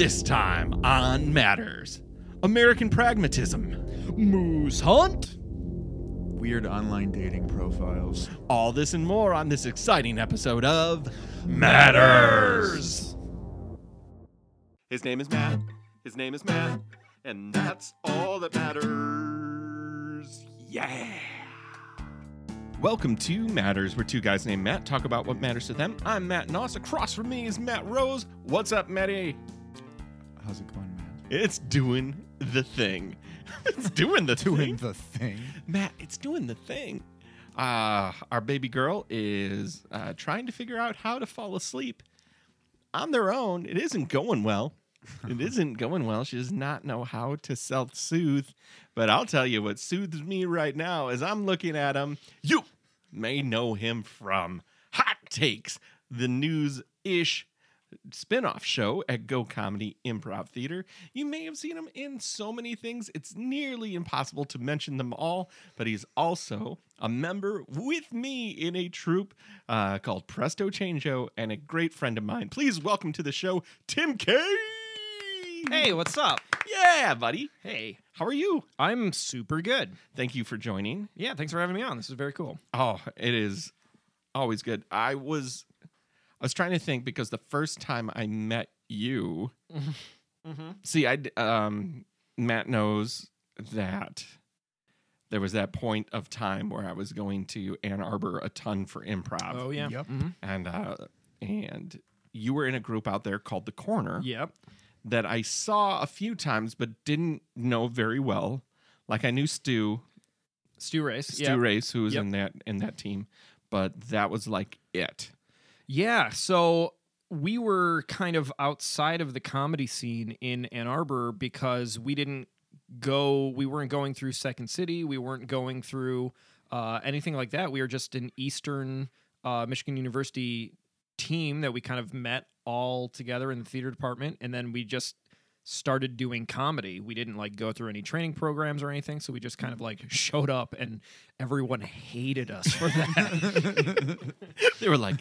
This time on Matters American Pragmatism. Moose Hunt. Weird online dating profiles. All this and more on this exciting episode of Matters. His name is Matt. His name is Matt. And that's all that matters. Yeah. Welcome to Matters, where two guys named Matt talk about what matters to them. I'm Matt Noss. Across from me is Matt Rose. What's up, Matty? How's it going, man? It's doing the thing. it's doing the Doing thing. the thing. Matt, it's doing the thing. Uh, our baby girl is uh, trying to figure out how to fall asleep on their own. It isn't going well. It isn't going well. She does not know how to self soothe. But I'll tell you what soothes me right now as I'm looking at him. You may know him from Hot Takes, the news ish spin-off show at Go Comedy Improv Theater. You may have seen him in so many things, it's nearly impossible to mention them all, but he's also a member with me in a troupe uh, called Presto Changeo and a great friend of mine. Please welcome to the show, Tim K. Hey, what's up? Yeah, buddy. Hey, How are you? I'm super good. Thank you for joining. Yeah, thanks for having me on. This is very cool. Oh, it is always good. I was I was trying to think because the first time I met you, Mm-hmm. see, I d- um Matt knows that there was that point of time where I was going to Ann Arbor a ton for improv, Oh yeah. Yep. Mhm. and uh, and you were in a group out there called the Corner Yep. that I saw a few times but didn't know very well. Like I knew Stu, Stu Race. Stu yeah. Race, who was Yep. in that in that team, but that was like it. Yeah. So we were kind of outside of the comedy scene in Ann Arbor because we didn't go. We weren't going through Second City. We weren't going through uh, anything like that. We were just an Eastern uh, Michigan University team that we kind of met all together in the theater department, and then we just started doing comedy. We didn't like go through any training programs or anything, so we just kind of like showed up, and everyone hated us for that. they were like,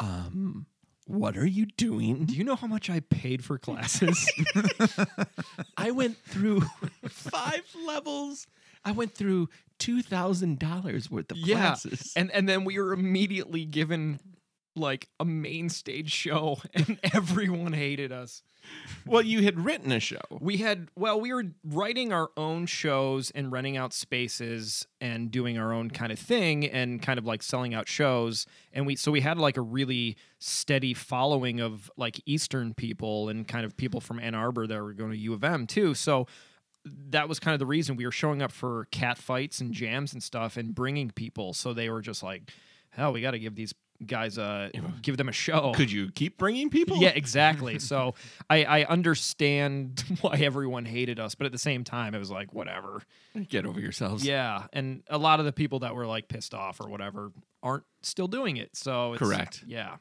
um, what are you doing? Do you know how much I paid for classes? I went through five levels. I went through two thousand dollars worth of Yeah, classes. and and then we were immediately given like a main stage show, and everyone hated us. well, you had written a show. We had well, we were writing our own shows and renting out spaces and doing our own kind of thing and kind of like selling out shows. And we so we had like a really steady following of like Eastern people and kind of people from Ann Arbor that were going to U of M too. So that was kind of the reason we were showing up for cat fights and jams and stuff and bringing people. So they were just like, hell, we got to give these guys a give them a show. Could you keep bringing people? Yeah, exactly. so I, I understand why everyone hated us, but at the same time, it was like whatever. Get over yourselves. Yeah, and a lot of the people that were like pissed off or whatever aren't still doing it. So it's, Correct. Yeah,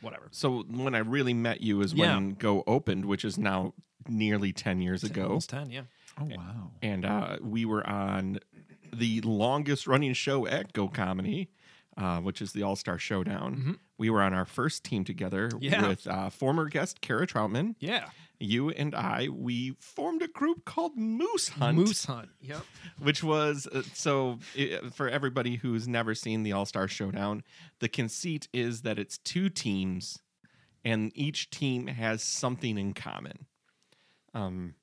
whatever. So when I really met you is Yeah. when Go opened, which is now nearly ten years ago. Almost ten. Yeah. Oh wow. and uh, we were on the longest running show at Go Comedy, uh, which is the All Star Showdown. Mhm. We were on our first team together Yeah. with uh, former guest Kara Troutman. Yeah. You and I, we formed a group called Moose Hunt, Moose hunt. Yep. which was uh, so i for everybody who's never seen the All Star Showdown. The conceit is that it's two teams, and each team has something in common. Um,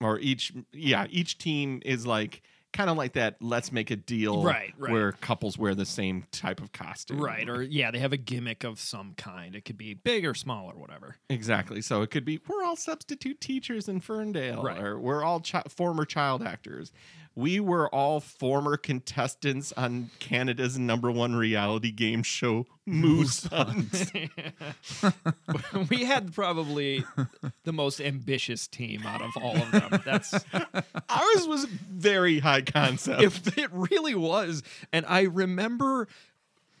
or each yeah, each team is like kind of like that. Let's make a deal, Right, right. Where couples wear the same type of costume, Right. Or yeah, they have a gimmick of some kind. It could be big or small or whatever. Exactly. So it could be we're all substitute teachers in Ferndale, Right. or we're all chi- former child actors. We were all former contestants on Canada's number one reality game show, Moose Hunt. we had probably the most ambitious team out of all of them. That's Ours was very high concept. if it really was. And I remember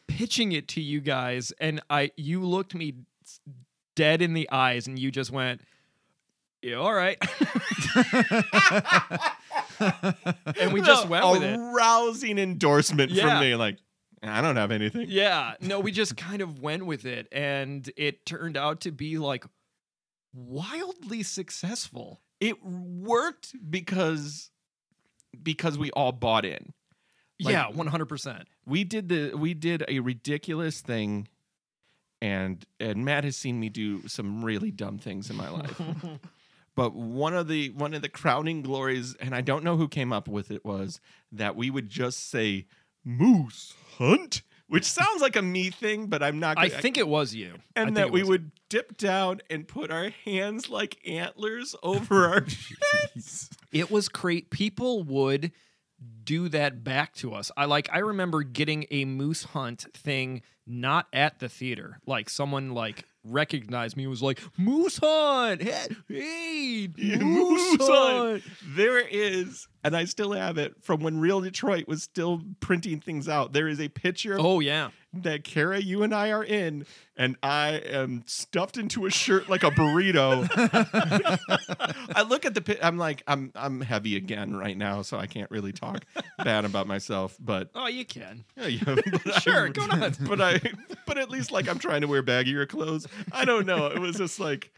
pitching it to you guys, and I you looked me dead in the eyes, and you just went, "Yeah, all right." and we just went a with it. rousing endorsement Yeah. from me, like I don't have anything. Yeah, no, we just kind of went with it, and it turned out to be like wildly successful. It worked because because we all bought in. Like- yeah, one hundred percent. We did the we did a ridiculous thing and and Matt has seen me do some really dumb things in my life. but one of the one of the crowning glories and I don't know who came up with it was that we would just say moose hunt, which sounds like a me thing, but I'm not I gonna- I think it was you. And that we would dip down and put our hands like antlers over our you. It was great. People would do that back to us. I like. I remember getting a moose hunt thing not at the theater. Like someone like recognized me and was like moose hunt. Hey, hey Yeah, moose, moose hunt. hunt. There is, and I still have it from when Real Detroit was still printing things out. There is a picture Oh yeah. that Kara, you and I are in, and I am stuffed into a shirt like a burrito. I look at the pic. I'm like, I'm I'm heavy again right now, so I can't really talk bad about myself. But Oh, you can. yeah, yeah, Sure, I'm- go nuts. But I, but at least like I'm trying to wear baggier clothes. I don't know. It was just like,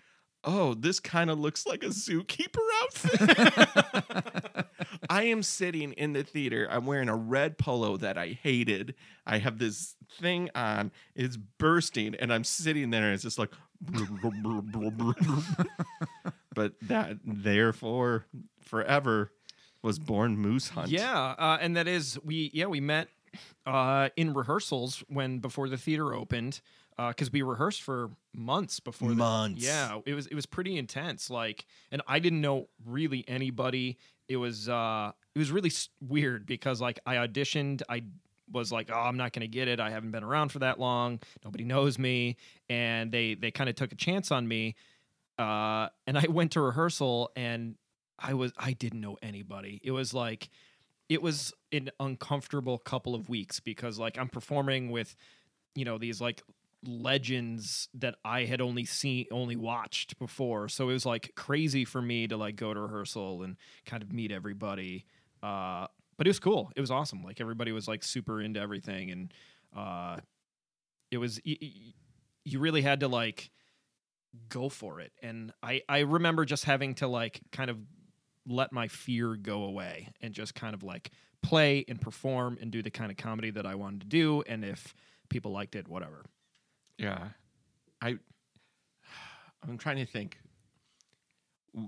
oh, this kind of looks like a zookeeper outfit. I am sitting in the theater. I'm wearing a red polo that I hated. I have this thing on. It's bursting, and I'm sitting there, and it's just like. but that, therefore, forever was born Moose Hunt. Yeah, uh, and that is we. Yeah, we met uh, in rehearsals when before the theater opened because we rehearsed for months before. the- Months. yeah, it was it was pretty intense. Like, and I didn't know really anybody. It was uh, it was really weird because like I auditioned. I was like, oh, I'm not gonna get it. I haven't been around for that long. Nobody knows me, and they they kind of took a chance on me. Uh, and I went to rehearsal and I was I didn't know anybody. It was like it was an uncomfortable couple of weeks because like I'm performing with you know these like legends that I had only seen only watched before. So it was like crazy for me to like go to rehearsal and kind of meet everybody. Uh but it was cool. It was awesome. Like everybody was like super into everything and uh it was y- y- you really had to like go for it. And I I remember just having to like kind of let my fear go away and just kind of like play and perform and do the kind of comedy that I wanted to do and if people liked it whatever. Yeah. I I'm trying to think.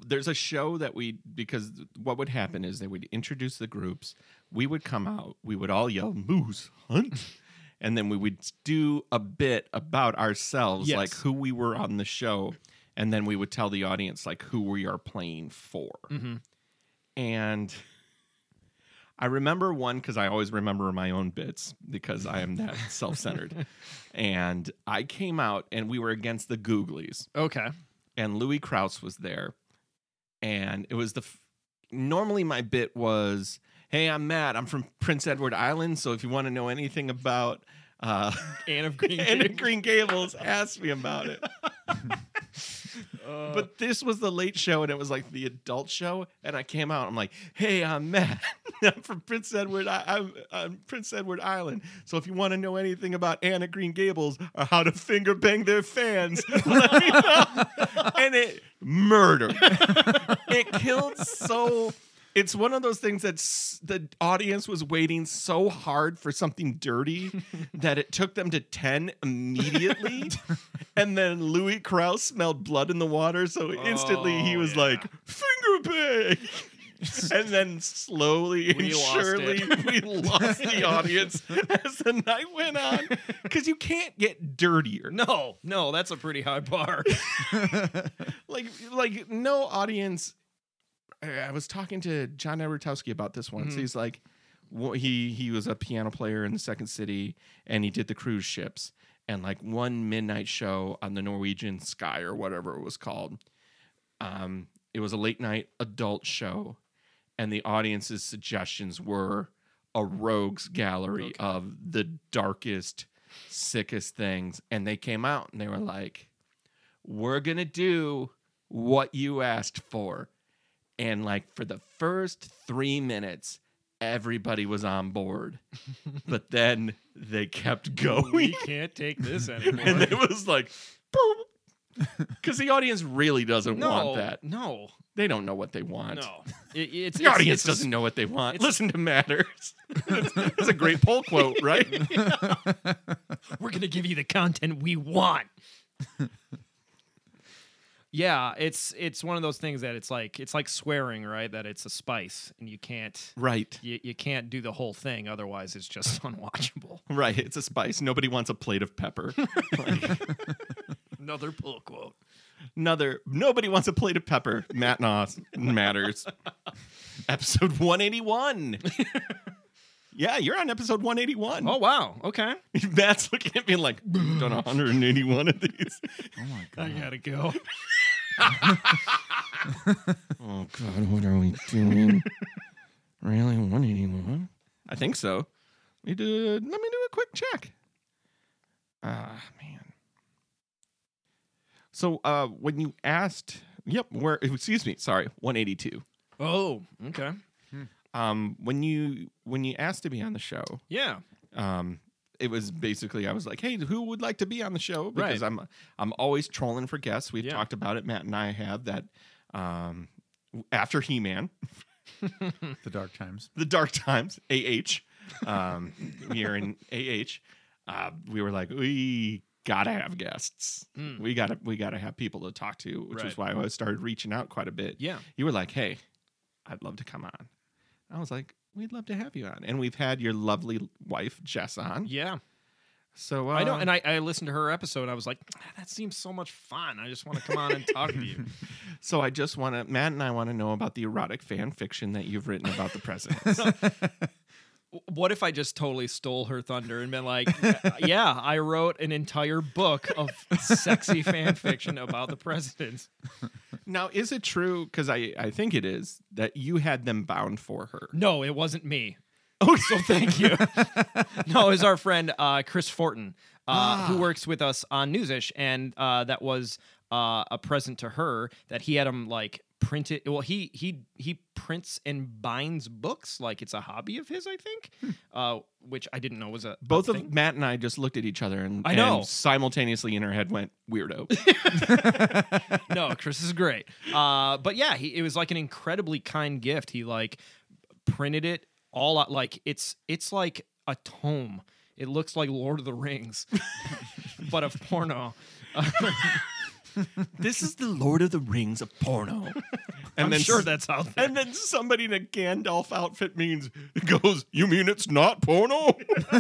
There's a show that we because what would happen is they would introduce the groups, we would come out, we would all yell moose hunt and then we would do a bit about ourselves Yes. like who we were on the show and then we would tell the audience like who we are playing for. Mhm. And I remember one because I always remember my own bits because I am that self centered. And I came out and we were against the Googlies, Okay. and Louis Krause was there. And it was the f- normally my bit was, Hey, I'm Matt. I'm from Prince Edward Island. So if you want to know anything about uh, Anne of Green Anne of Green Gables, ask me about it. Uh. but this was the late show and it was like the adult show and i came out i'm like hey i'm matt. I'm from prince edward I, I'm, I'm prince edward island. So if you want to know anything about anna green gables or how to finger bang their fans let me know. And it murdered. It killed so it's one of those things that the audience was waiting so hard for something dirty that it took them to 10 immediately. and then Louis Krause smelled blood in the water. So instantly he Oh, was yeah. like, finger bang. and then slowly and We lost surely we lost the audience as the night went on. Because you can't get dirtier. No, no, that's a pretty high bar. like like no audience I was talking to John Edwardowski about this once. Mhm. He's like wh- he he was a piano player in the second city and he did the cruise ships and like one midnight show on the Norwegian Sky or whatever it was called. Um it was a late night adult show and the audience's suggestions were a rogues gallery Okay. of the darkest sickest things and they came out and they were like we're going to do what you asked for. And like for the first three minutes, everybody was on board. but then they kept going. we going. can't take this anymore. and it was like, boom, Because the audience really doesn't No, want that. no, They don't know what they want. no. It, it's The it's- audience it's doesn't know what they want. Listen to Matters. That's a great poll quote, right? We're gonna give you the content we want. Yeah, it's it's one of those things that it's like it's like swearing, right? That it's a spice, and you can't right. you, you can't do the whole thing, otherwise it's just unwatchable. Right. It's a spice. Nobody wants a plate of pepper. Another pull quote. another. Nobody wants a plate of pepper. Matt Noss matters. episode 181. yeah, you're on episode 181. Oh wow, okay. Matt's looking at me like, "We've done 181 of these. Oh my god. I gotta go. Oh God, what are we doing? really, 181? I think so. Let me do. Let me do a quick check. Ah, man. So, uh, when you asked, yep, where? Excuse me, sorry, 182. Oh, okay. Um, when you when you asked to be on the show, Yeah. um, it was basically I was like, hey, who would like to be on the show? Because Right. I'm I'm always trolling for guests. We've Yeah. talked about it. Matt and I have that. Um, after He Man, The dark times. the dark times ah um we are in ah uh we were like we gotta have guests Mm. we gotta we gotta have people to talk to which is why i started reaching out quite a bit Yeah. you were like hey i'd love to come on i was like we'd love to have you on and we've had your lovely wife jess on Yeah. so uh, I know, and I, I listened to her episode. I was like, "Ah, that seems so much fun. I just want to come on and talk to you. so i just want to matt and i want to know about the erotic fan fiction that you've written about the presidents What if I just totally stole her thunder and been like, yeah, I wrote an entire book of sexy fan fiction about the presidents. Now is it true because I, I think it is that you had them bound for her No, it wasn't me. Oh, so thank you. no, it was our friend uh, Chris Fortin, uh, who works with us on Newsish, and uh, that was uh, a present to her that he had him like printed. Well, he he he prints and binds books like it's a hobby of his, I think, uh, which I didn't know was a a Both thing. of Matt and I just looked at each other and, I know. and simultaneously in our head went weirdo. no, Chris is great. Uh, but yeah, he, it was like an incredibly kind gift. He like printed it all out. Like it's it's like a tome. It looks like Lord of the Rings, but of porno. This is the Lord of the Rings of porno. And I'm sure that's there. And then somebody in a Gandalf outfit means goes, "You mean it's not porno?"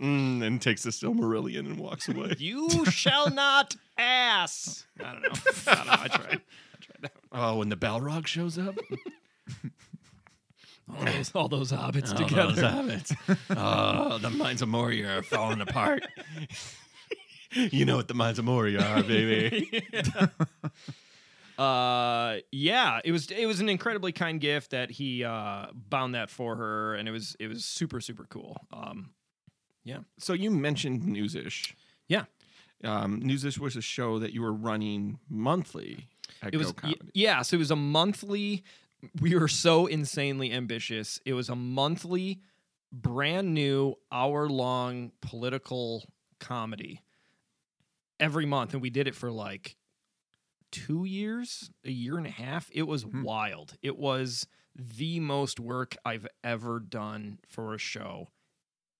mm, and takes the Silmarillion and walks away. You shall not ass. I don't know. I don't know. I tried. I tried that. Oh, when the Balrog shows up, All those, all those hobbits Oh, together. those hobbits. oh, the mines of Moria are falling apart. you know what the Moria are, baby. uh yeah it was it was an incredibly kind gift that he uh bound that for her and it was it was super super cool um yeah so you mentioned Newsish. Yeah. Um, Newsish was a show that you were running monthly at it was Go y- yeah so it was a monthly we were so insanely ambitious it was a monthly brand new hour long political comedy every month and we did it for like two years a year and a half it was Hmm. wild it was the most work i've ever done for a show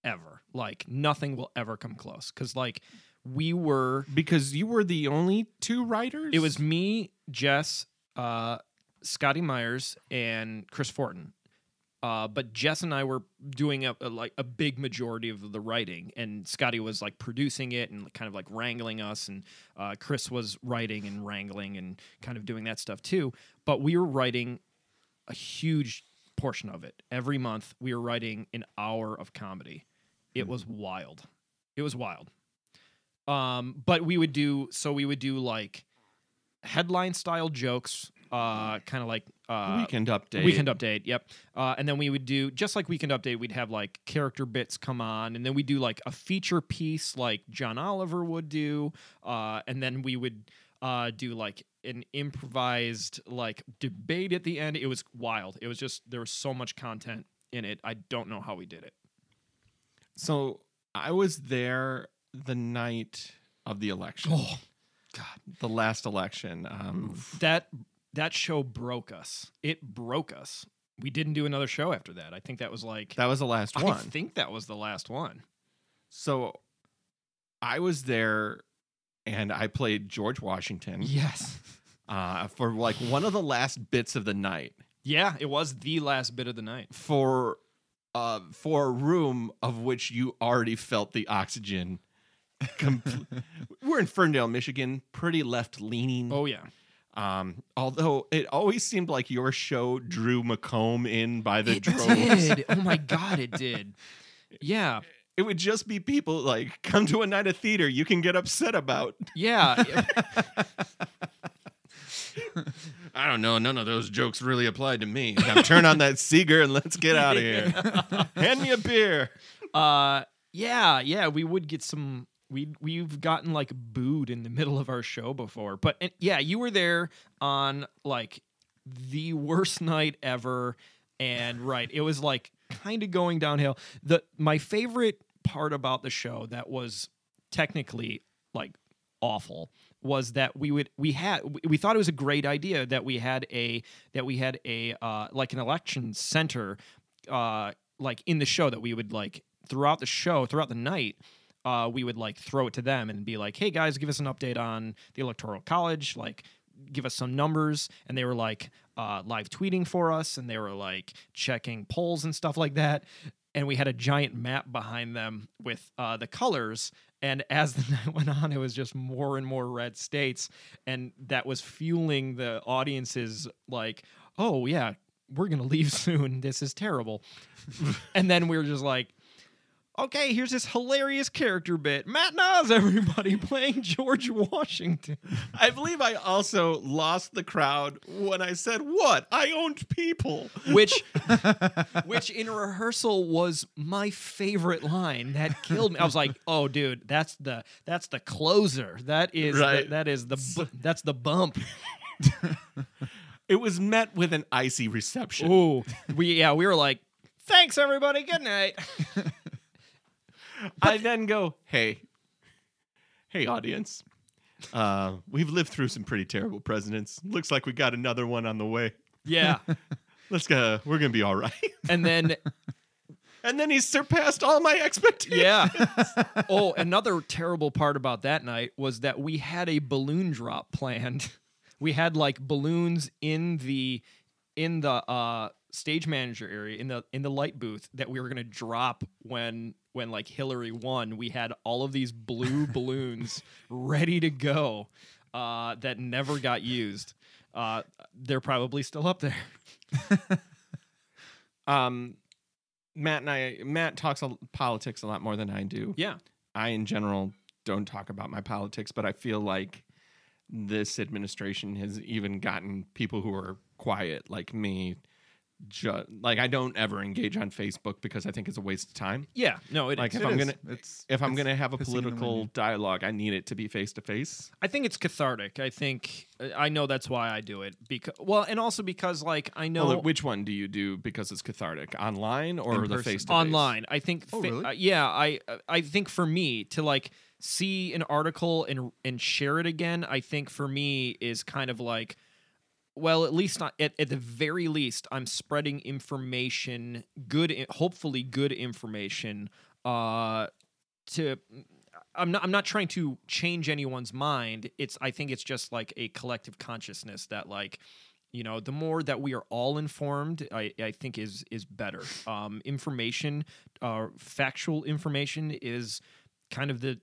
ever like nothing will ever come close because like we were because you were the only two writers. it was me, Jess, uh, Scotty Myers, and Chris Fortin. Uh, but Jess and I were doing a, a like a big majority of the writing, and Scotty was like producing it and kind of like wrangling us, and uh, Chris was writing and wrangling and kind of doing that stuff too. But we were writing a huge portion of it every month. We were writing an hour of comedy. It was wild. It was wild. Um, but we would do so. We would do like headline style jokes, uh, kind of like uh, weekend update. Weekend update, yep. Uh, and then we would do just like weekend update. We'd have like character bits come on, and then we do like a feature piece, like John Oliver would do. Uh, and then we would uh, do like an improvised like debate at the end. It was wild. It was just there was so much content in it. I don't know how we did it. So I was there the night of the election. Oh, God, The last election. Um, that that show broke us. It broke us. We didn't do another show after that. I think that was like that was the last one. I think that was the last one. So I was there and I played George Washington Yes. uh, for like one of the last bits of the night Yeah, it was the last bit of the night. for uh, for a room of which you already felt the oxygen. compl- We're in Ferndale, Michigan, pretty left leaning. Oh yeah. Um, although it always seemed like your show drew Macomb in by the it droves. did. Oh my god, it did. Yeah. It would just be people like come to a night of theater you can get upset about. Yeah. I don't know. None of those jokes really applied to me. Now turn on that Seger and let's get out of here. Hand me a beer. uh yeah, yeah, we would get some we we've gotten like booed in the middle of our show before. But and, yeah, you were there on like the worst night ever and right, it was like kind of going downhill. The my favorite part about the show that was technically like awful was that we would we had we- thought it was a great idea that we had a that we had a uh like an election center uh like in the show that we would like throughout the show throughout the night uh we would like throw it to them and be like hey guys give us an update on the electoral college like give us some numbers and they were like uh live tweeting for us and they were like checking polls and stuff like that and we had a giant map behind them with uh, the colors. And as the night went on, it was just more and more red states, and that was fueling the audience's like, "Oh yeah, we're gonna leave soon. This is terrible." and then we were just like, "Okay, here's this hilarious character bit. Matt Noss, everybody playing George Washington." I believe I also lost the crowd when I said, What? I owned people. which which in rehearsal was my favorite line that killed me i was like oh dude that's the that's the closer that is Right. the, that is the bu- that's the bump It was met with an icy reception. ooh we yeah we were like thanks everybody good night I then go, Hey, hey, audience. Uh, we've lived through some pretty terrible presidents. Looks like we got another one on the way. yeah Let's go. We're gonna be all right. and then And then he surpassed all my expectations. yeah oh another terrible part about that night was that we had a balloon drop planned we had like balloons in the in the uh stage manager area in the in the light booth that we were going to drop when when like Hillary won we had all of these blue balloons ready to go uh that never got used uh they're probably still up there Um, Matt and I, Matt talks a, politics a lot more than I do. yeah I, in general, don't talk about my politics, but I feel like this administration has even gotten people who are quiet, like me. Ju- like I don't ever engage on Facebook because I think it's a waste of time. yeah no it Like is. if It I'm is. gonna it's if I'm it's gonna have a pissing in the political wind. dialogue, I need it to be face to face. I think it's cathartic. I think I know that's why I do it because well, and also because like I know Well, which one do you do because it's cathartic? Online or In the person. face to face? online. I think Oh, fa- really? uh, yeah, I I think for me to like see an article and and share it again, I think for me is kind of like well, at least not, at, at the very least, I'm spreading information, good, hopefully good information. Uh, to I'm not I'm not trying to change anyone's mind. It's I think it's just like a collective consciousness that like you know the more that we are all informed i, I think is is better um, information uh, factual information is kind of the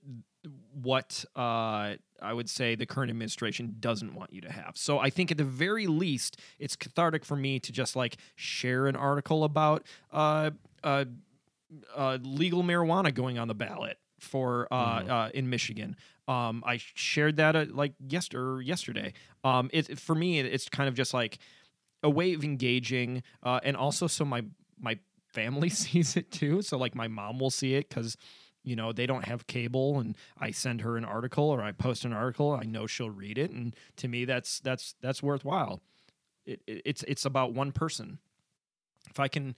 what uh, i would say the current administration doesn't want you to have so i think at the very least it's cathartic for me to just like share an article about uh, uh, uh, legal marijuana going on the ballot for uh, Mhm. uh, in Michigan. Um, I shared that uh, like yester yesterday. Um, it for me, it's kind of just like a way of engaging, uh, and also so my my family sees it too. So like my mom will see it because you know they don't have cable, and I send her an article or I post an article. I know she'll read it, and to me, that's that's that's worthwhile. It, it, it's it's about one person. If I can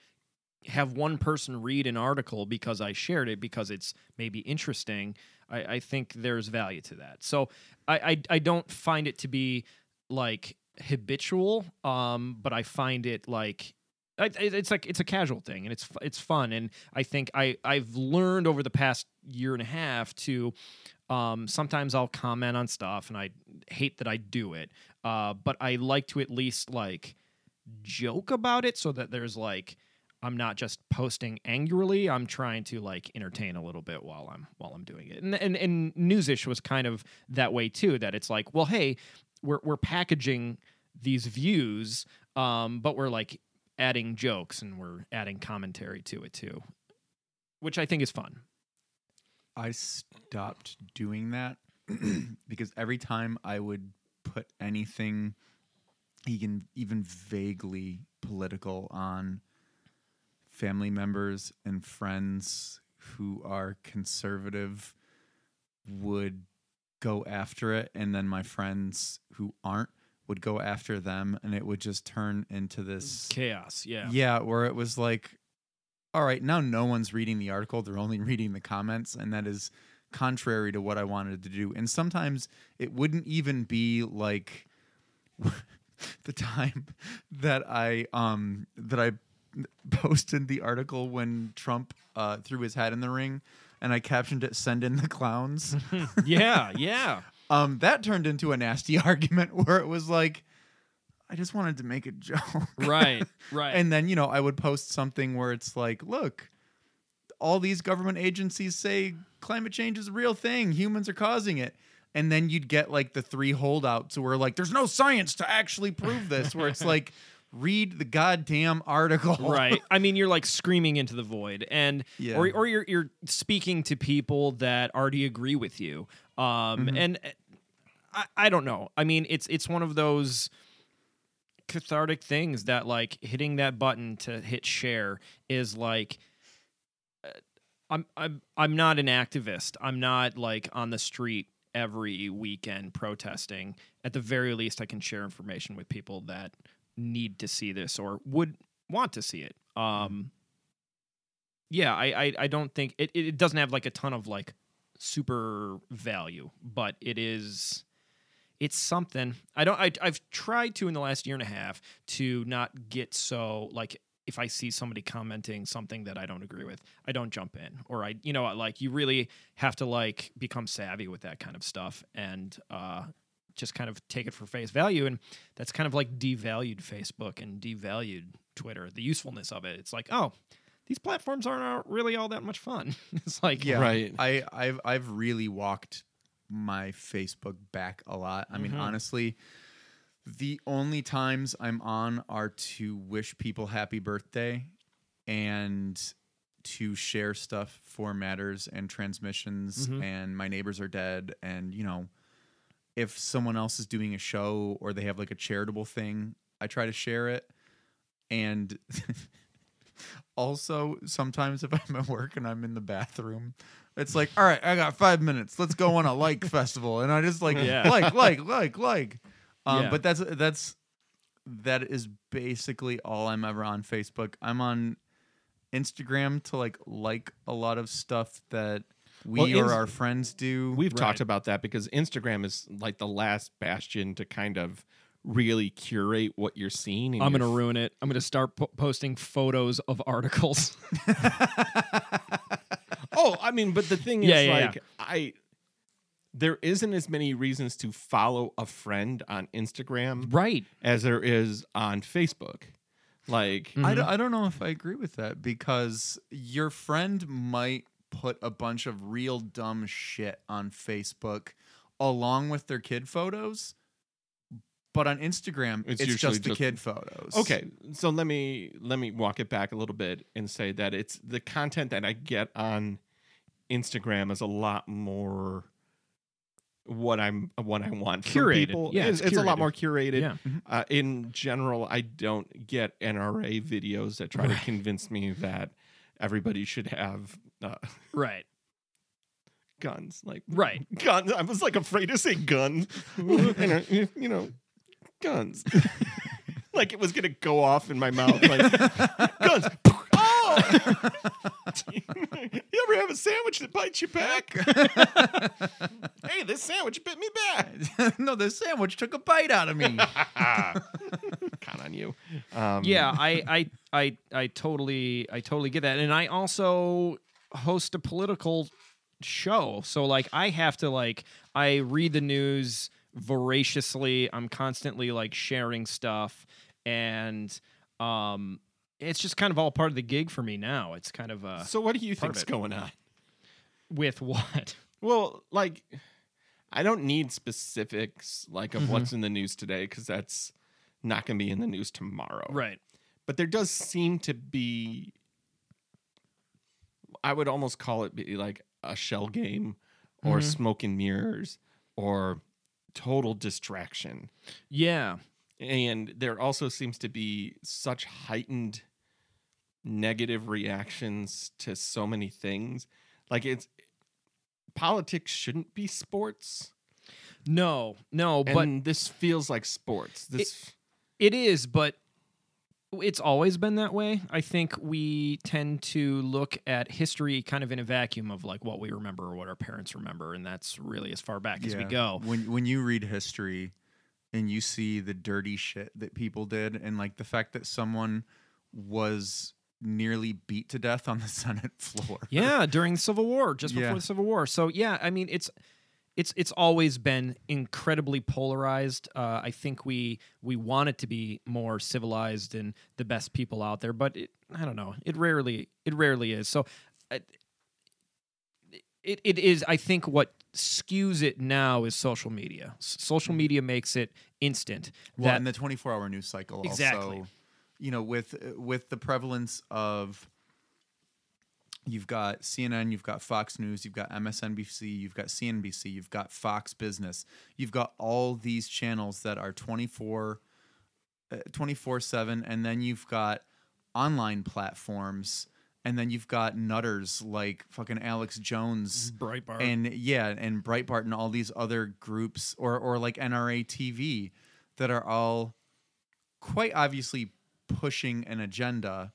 have one person read an article because I shared it because it's maybe interesting, I, I think there's value to that. So I, I I don't find it to be like habitual, um, but I find it like it's like it's a casual thing and it's it's fun and I think I I've learned over the past year and a half to um, sometimes I'll comment on stuff and I hate that I do it uh, but I like to at least like joke about it so that there's like I'm not just posting angrily I'm trying to like entertain a little bit while I'm while I'm doing it and and, and newsish was kind of that way too that it's like well hey we're we're packaging these views um, but we're like adding jokes and we're adding commentary to it too, which I think is fun. I stopped doing that because every time I would put anything even even vaguely political on family members and friends who are conservative would go after it and then my friends who aren't would go after them and it would just turn into this Chaos, yeah. yeah, where it was like, all right, now no one's reading the article; they're only reading the comments, and that is contrary to what I wanted to do. And sometimes it wouldn't even be like the time that I um that I posted the article when Trump uh, threw his hat in the ring, and I captioned it "Send in the clowns." yeah, yeah. Um, that turned into a nasty argument where it was like, I just wanted to make a joke. Right, right. And then, you know, I would post something where it's like, look, all these government agencies say climate change is a real thing, humans are causing it. And then you'd get like the three holdouts who are like, there's no science to actually prove this, where it's like, read the goddamn article. right. I mean, you're like screaming into the void, and Yeah. or or you're you're speaking to people that already agree with you. Um, and uh, I I don't know. I mean, it's it's one of those cathartic things that like hitting that button to hit share is like. uh, I'm I'm I'm not an activist. I'm not like on the street every weekend protesting. At the very least, I can share information with people that need to see this or would want to see it. Um, yeah, I, I I don't think it it doesn't have like a ton of like super value, but it is it's something. I don't I I've tried to in the last year and a half to not get so like if I see somebody commenting something that I don't agree with, I don't jump in or I you know like you really have to like become savvy with that kind of stuff and uh just kind of take it for face value and that's kind of like devalued Facebook and devalued Twitter, the usefulness of it. It's like, oh, these platforms aren't really all that much fun. it's like, Yeah. Right. I, I've I've really walked my Facebook back a lot. I mean, Mhm. honestly, the only times I'm on are to wish people happy birthday and to share stuff for matters and transmissions Mhm. and my neighbors are dead and you know if someone else is doing a show or they have like a charitable thing i try to share it and also sometimes if i'm at work and i'm in the bathroom it's like all right i got five minutes let's go on a like festival and i just like Yeah. like like like like um Yeah. but that's that's that is basically all i'm ever on facebook i'm on instagram to like like a lot of stuff that we Well, or Ins- our friends do We've Right. talked about that because Instagram is like the last bastion to kind of really curate what you're seeing. I'm your going to f- ruin it. I'm going to start po- posting photos of articles. Oh, I mean, but the thing is, Yeah, yeah, yeah. like, I there isn't as many reasons to follow a friend on Instagram right. as there is on Facebook. Like, Mm. I, don't, I don't know if I agree with that because your friend might put a bunch of real dumb shit on Facebook along with their kid photos, but on Instagram It's it's, just the just- kid photos. okay, so let me let me walk it back a little bit and say that it's the content that I get on Instagram is a lot more what I'm what I want from Curated. people. Yeah, it's, it's it's a lot more curated. Yeah. Uh, in general, I don't get NRA videos that try to convince me that everybody should have uh, Right. guns. Like Right. guns. I was like afraid to say guns. you, know, you you know, guns. like it was gonna go off in my mouth. Like guns. oh, you ever have a sandwich that bites you back? hey, this sandwich bit me back. no, the sandwich took a bite out of me. Count on you. Um, yeah, I, I I I totally I totally get that. And I also host a political show. So like I have to like I read the news voraciously. I'm constantly like sharing stuff and um it's just kind of all part of the gig for me now. It's kind of uh So what do you think's going on? with what? Well, like, I don't need specifics like of Mhm. what's in the news today because that's not going to be in the news tomorrow. Right. But there does seem to be, I would almost call it be like a shell game or Mhm. smoke and mirrors or total distraction. Yeah. And there also seems to be such heightened negative reactions to so many things. Like it's politics shouldn't be sports. No, no, but this feels like sports. This It is, but it's always been that way. I think we tend to look at history kind of in a vacuum of like what we remember or what our parents remember, and that's really as far back as we go. When when you read history and you see the dirty shit that people did and like the fact that someone was nearly beat to death on the Senate floor. Yeah, during the Civil War, just before Yeah. the Civil War. So yeah, I mean it's it's it's always been incredibly polarized. Uh, I think we we want it to be more civilized and the best people out there, but it, I don't know. It rarely it rarely is. So uh, it it is. I think what skews it now is social media. S- social media makes it instant. Well, that and the 24 hour news cycle Exactly. also, you know, with with the prevalence of you've got CNN, you've got Fox News, you've got MSNBC, you've got CNBC, you've got Fox Business. You've got all these channels that are 24 uh, 24/7 and then you've got online platforms and then you've got nutters like fucking Alex Jones Breitbart. and yeah, and Breitbart and all these other groups, or or like NRA TV, that are all quite obviously pushing an agenda.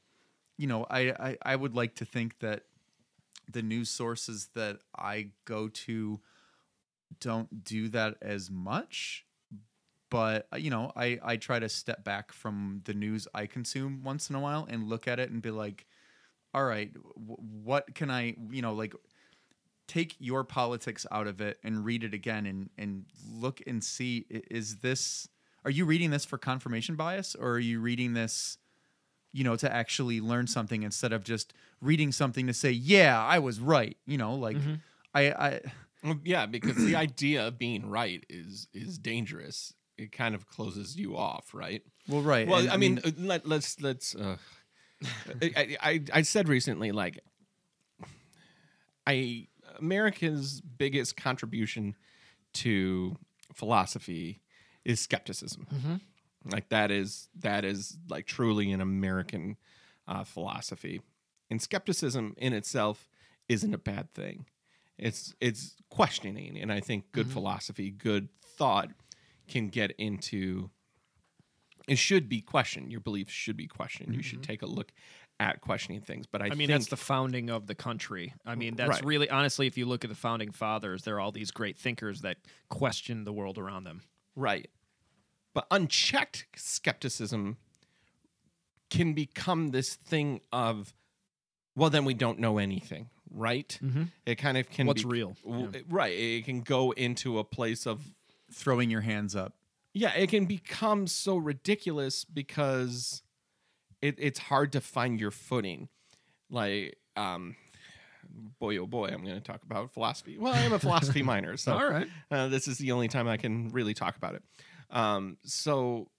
You know, I, I I would like to think that the news sources that I go to don't do that as much. But uh, you know, I I try to step back from the news I consume once in a while and look at it and be like, all right, what can I, you know, like take your politics out of it and read it again and and look and see is this are you reading this for confirmation bias or are you reading this you know to actually learn something instead of just reading something to say yeah I was right you know like Mhm. I I Well, yeah, because the idea of being right is is dangerous. It kind of closes you off, right? well right Well, and, I mean, uh, let, let's let's. Uh, I, I I said recently, like, I America's biggest contribution to philosophy is skepticism. Mhm. Like that is that is like truly an American uh, philosophy, and skepticism in itself isn't a bad thing. It's it's questioning, and I think good Mhm. philosophy, good thought, can get into. It should be questioned. Your beliefs should be questioned. You should take a look at questioning things. But I, I mean, think, that's the founding of the country. I mean, that's Right. really honestly, if you look at the founding fathers, there are all these great thinkers that question the world around them. Right. But unchecked skepticism can become this thing of, well, then we don't know anything, right? Mm-hmm. It kind of can What's be, real? w- Yeah. Right. It can go into a place of, throwing your hands up yeah, it can become so ridiculous because it, it's hard to find your footing. Like, um, boy, oh boy, I'm going to talk about philosophy. Well, I am a philosophy minor, so all right. uh, this is the only time I can really talk about it. Um, so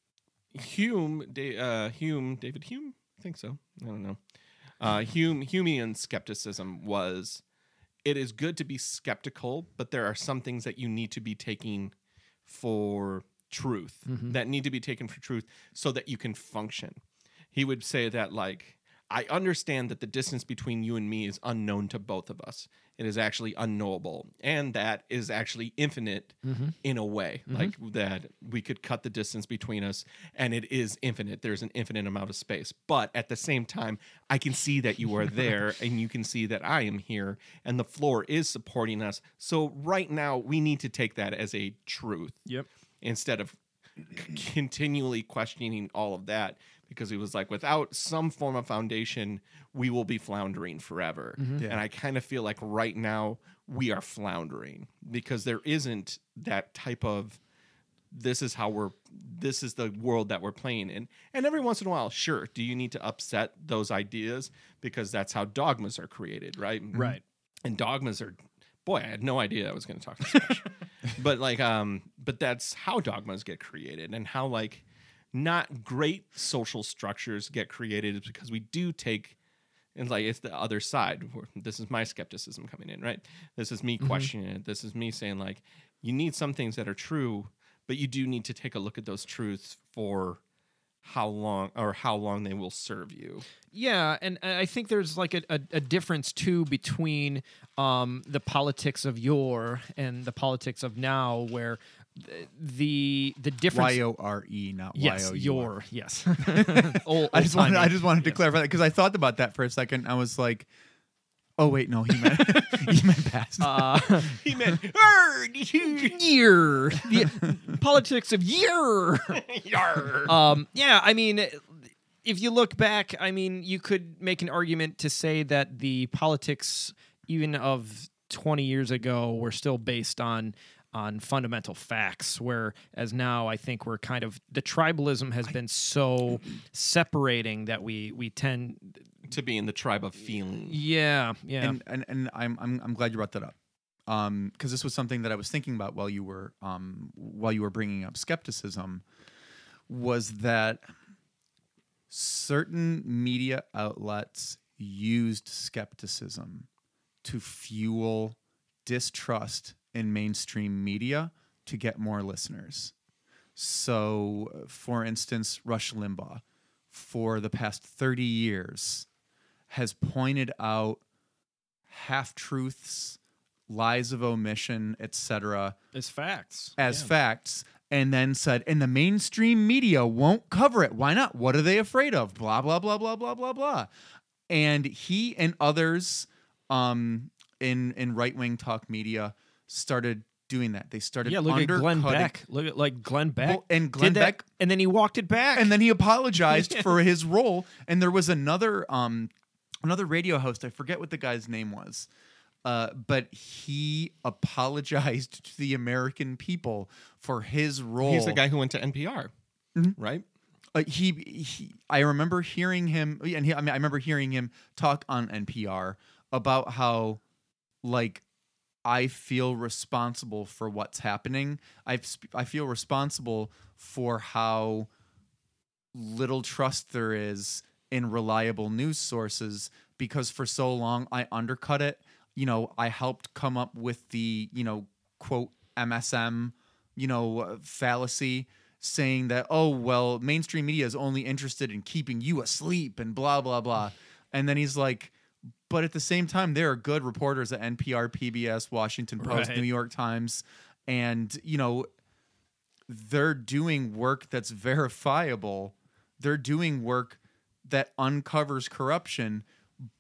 Hume, da- uh, Hume, David Hume, I think so. I don't know. Uh, Hume, Humean skepticism was it is good to be skeptical, but there are some things that you need to be taking for truth Mhm. that need to be taken for truth so that you can function. He would say that like I understand that the distance between you and me is unknown to both of us. It is actually unknowable. And that is actually infinite mm-hmm. in a way. Mm-hmm. Like that we could cut the distance between us and it is infinite. There's an infinite amount of space. But at the same time, I can see that you are there and you can see that I am here and the floor is supporting us. So right now, we need to take that as a truth Yep. instead of continually questioning all of that because he was like without some form of foundation we will be floundering forever. Yeah. and i kind of feel like right now we are floundering because there isn't that type of this is how we're this is the world that we're playing in. And every once in a while sure do you need to upset those ideas? Because that's how dogmas are created right? Right. and dogmas are boy i had no idea i was going to talk this much but like um but that's how dogmas get created and how like not great social structures get created is because we do take and like it's the other side. This is my skepticism coming in right? This is me questioning it. This is me saying like you need some things that are true but you do need to take a look at those truths for how long or how long they will serve you. Yeah, and I think there's like a, a, a difference too between um, the politics of yore and the politics of now, where the the difference. Y O R E, not yes, Y O U R. your yes. Old- I just wanted, I just wanted to clarify that because I thought about that for a second. I was like, oh wait, no, he meant he meant past. Uh, he meant year, the politics of year. Um, yeah, I mean, if you look back, I mean, you could make an argument to say that the politics, even of 20 years ago, were still based on on fundamental facts. Whereas now, I think we're kind of the tribalism has been so separating that we we tend, to be in the tribe of feeling yeah, yeah, and and, and I'm, I'm I'm glad you brought that up um because this was something that I was thinking about while you were um while you were bringing up skepticism was that certain media outlets used skepticism to fuel distrust in mainstream media to get more listeners. So, for instance, Rush Limbaugh, for the past 30 years, has pointed out half truths, lies of omission, etc., As facts as Yeah. facts, and then said, and the mainstream media won't cover it. Why not? What are they afraid of? Blah, blah, blah, blah, blah, blah, blah. And he and others um, in, in right wing talk media started doing that. They started Yeah, look at Glenn Beck. Look at like Glenn Beck. Well, and did Glenn that, Beck and then he walked it back. and then he apologized for his role and there was another um another radio host i forget what the guy's name was uh, but he apologized to the american people for his role He's the guy who went to NPR, Mhm. right? uh, he, he i remember hearing him and he, i mean i remember hearing him talk on npr about how like i feel responsible for what's happening i i feel responsible for how little trust there is in reliable news sources because for so long I undercut it. You know, I helped come up with the, you know, quote MSM, you know, fallacy saying that, oh, well, mainstream media is only interested in keeping you asleep and blah, blah, blah. And then he's like, but at the same time, there are good reporters at NPR, PBS, Washington Post, Right. New York Times, and, you know, they're doing work that's verifiable. They're doing work that uncovers corruption,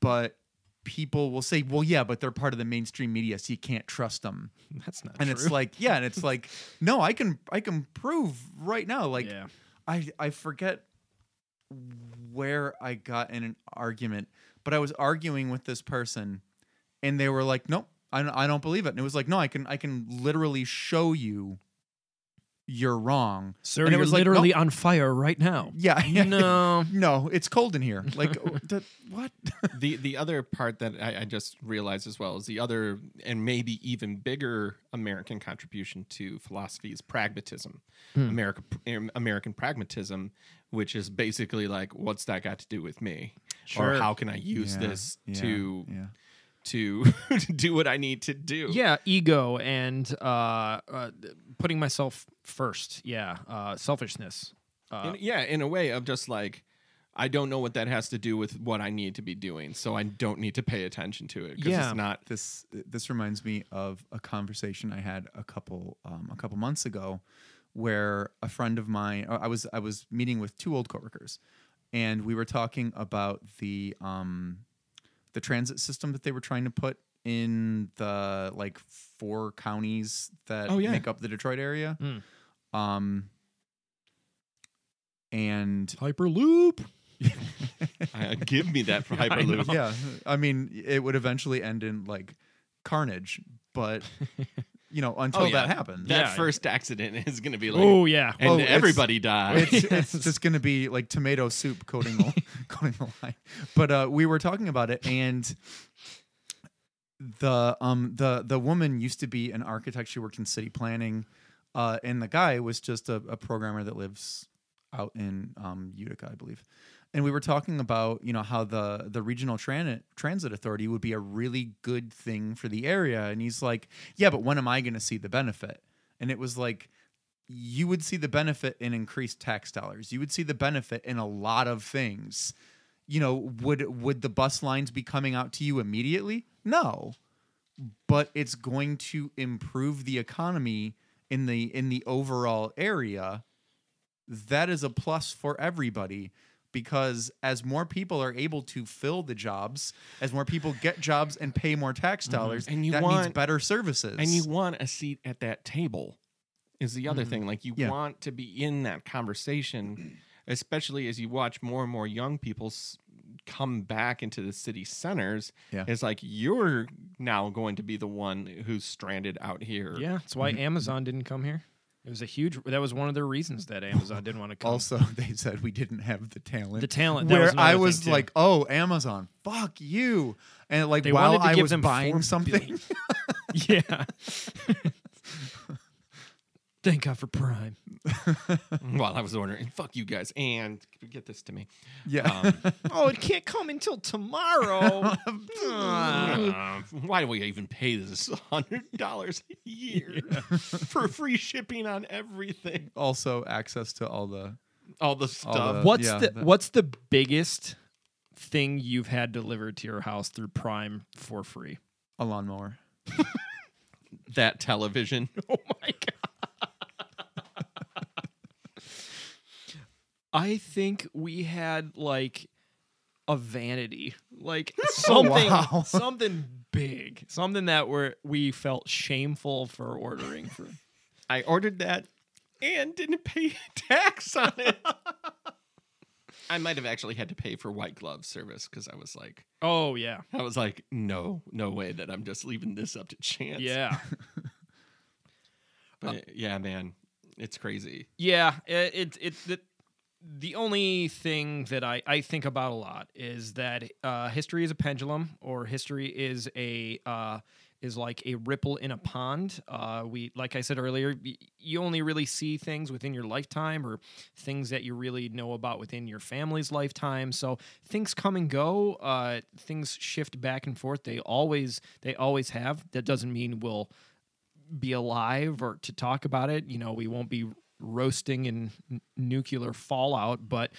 but people will say, "Well, yeah, but they're part of the mainstream media, so you can't trust them." that's not true. And true. it's like, yeah, and it's like, no, I can I can prove right now like yeah. I I forget where I got in an argument, but I was arguing with this person, and they were like, "Nope, I don't, I don't believe it." And it was like, "No, I can I can literally show you you're wrong." Sir, and it you're was like, literally "Nope." on fire right now. Yeah, No. no, it's cold in here. Like oh, the, what? the the other part that I, I just realized as well is the other and maybe even bigger American contribution to philosophy is pragmatism, hmm. America American pragmatism, which is basically like, what's that got to do with me, or how can I use Yeah, this yeah, to yeah. to do what I need to do? Yeah, ego and uh, uh, putting myself first. Yeah, uh, selfishness. Uh, in, yeah, in a way of just like, I don't know what that has to do with what I need to be doing, so I don't need to pay attention to it because Yeah. it's not. this this reminds me of a conversation I had a couple um, a couple months ago, where a friend of mine I was I was meeting with two old coworkers, and we were talking about the um, the transit system that they were trying to put in the like four counties that Oh, yeah. make up the Detroit area. Mm. Um, and Hyperloop. Uh, give me that for I. Hyperloop. yeah, I mean, it would eventually end in like carnage, but you know, until Oh, yeah. that happens, That Yeah. first accident is going to be like, Oh yeah. and Oh, it's- everybody dies. it's, it's just going to be like tomato soup coating the, coating the line. But uh, we were talking about it, and the um the the woman used to be an architect. She worked in city planning, uh, and the guy was just a, a programmer that lives out in um, Utica, I believe. And we were talking about you know how the the regional transit transit authority would be a really good thing for the area, and he's like, yeah, but when am I going to see the benefit? And it was like you would see the benefit in increased tax dollars. You would see the benefit in a lot of things. You know, would would the bus lines be coming out to you immediately? No. But it's going to improve the economy in the in the overall area. That is a plus for everybody because as more people are able to fill the jobs, as more people get jobs and pay more tax dollars, And you that means better services. and you want a seat at that table is the other Mhm. thing like you Yeah. want to be in that conversation especially as you watch more and more young people s- come back into the city centers Yeah. it's like you're now going to be the one who's stranded out here Yeah, that's why Mm-hmm. Amazon didn't come here. It was a huge. That was one of the reasons that Amazon didn't want to come. also they said we didn't have the talent the talent. That where was I was like, "Oh, Amazon, fuck you!" And like They while I was buying something, yeah. Thank God for Prime. while i was ordering fuck you guys and get this to me yeah, um, Oh, it can't come until tomorrow. Uh, why do we even pay this hundred dollars a year for free shipping on everything also access to all the all the All stuff the- what's yeah, the that- What's the biggest thing you've had delivered to your house through Prime for free? a lawnmower. that television Oh my god. I think we had like a vanity, like oh, something, wow. something big, something that were we felt shameful for ordering for. I ordered that and didn't pay tax on it. I might have actually had to pay for white glove service because I was like, Oh yeah, I was like, no, no way that I'm just leaving this up to chance. yeah, but yeah, man, it's crazy. yeah. It it, it the, only thing that I, I think about a lot is that uh, history is a pendulum, or history is a uh, is like a ripple in a pond. Uh, we, like I said earlier, you only really see things within your lifetime, or things that you really know about within your family's lifetime. So things come and go. Uh, things shift back and forth. They always they always have. That doesn't mean we'll be alive or to talk about it. You know, we won't be roasting in n- nuclear fallout, but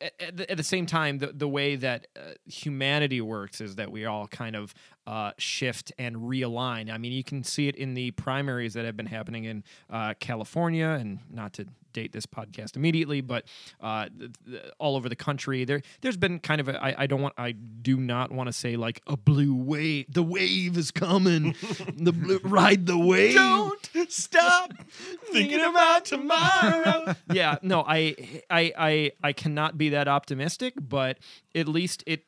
at, at, the, at the same time, the, the way that uh, humanity works is that we all kind of uh, shift and realign. I mean, you can see it in the primaries that have been happening in uh, California, and not to date this podcast immediately, but uh, th- th- all over the country. There, there's been kind of a. I, I don't want. I do not want to say like a blue wave. The wave is coming. the blue, ride the wave. Don't stop thinking about tomorrow. yeah, no, I, I, I, I cannot be that optimistic, but at least it,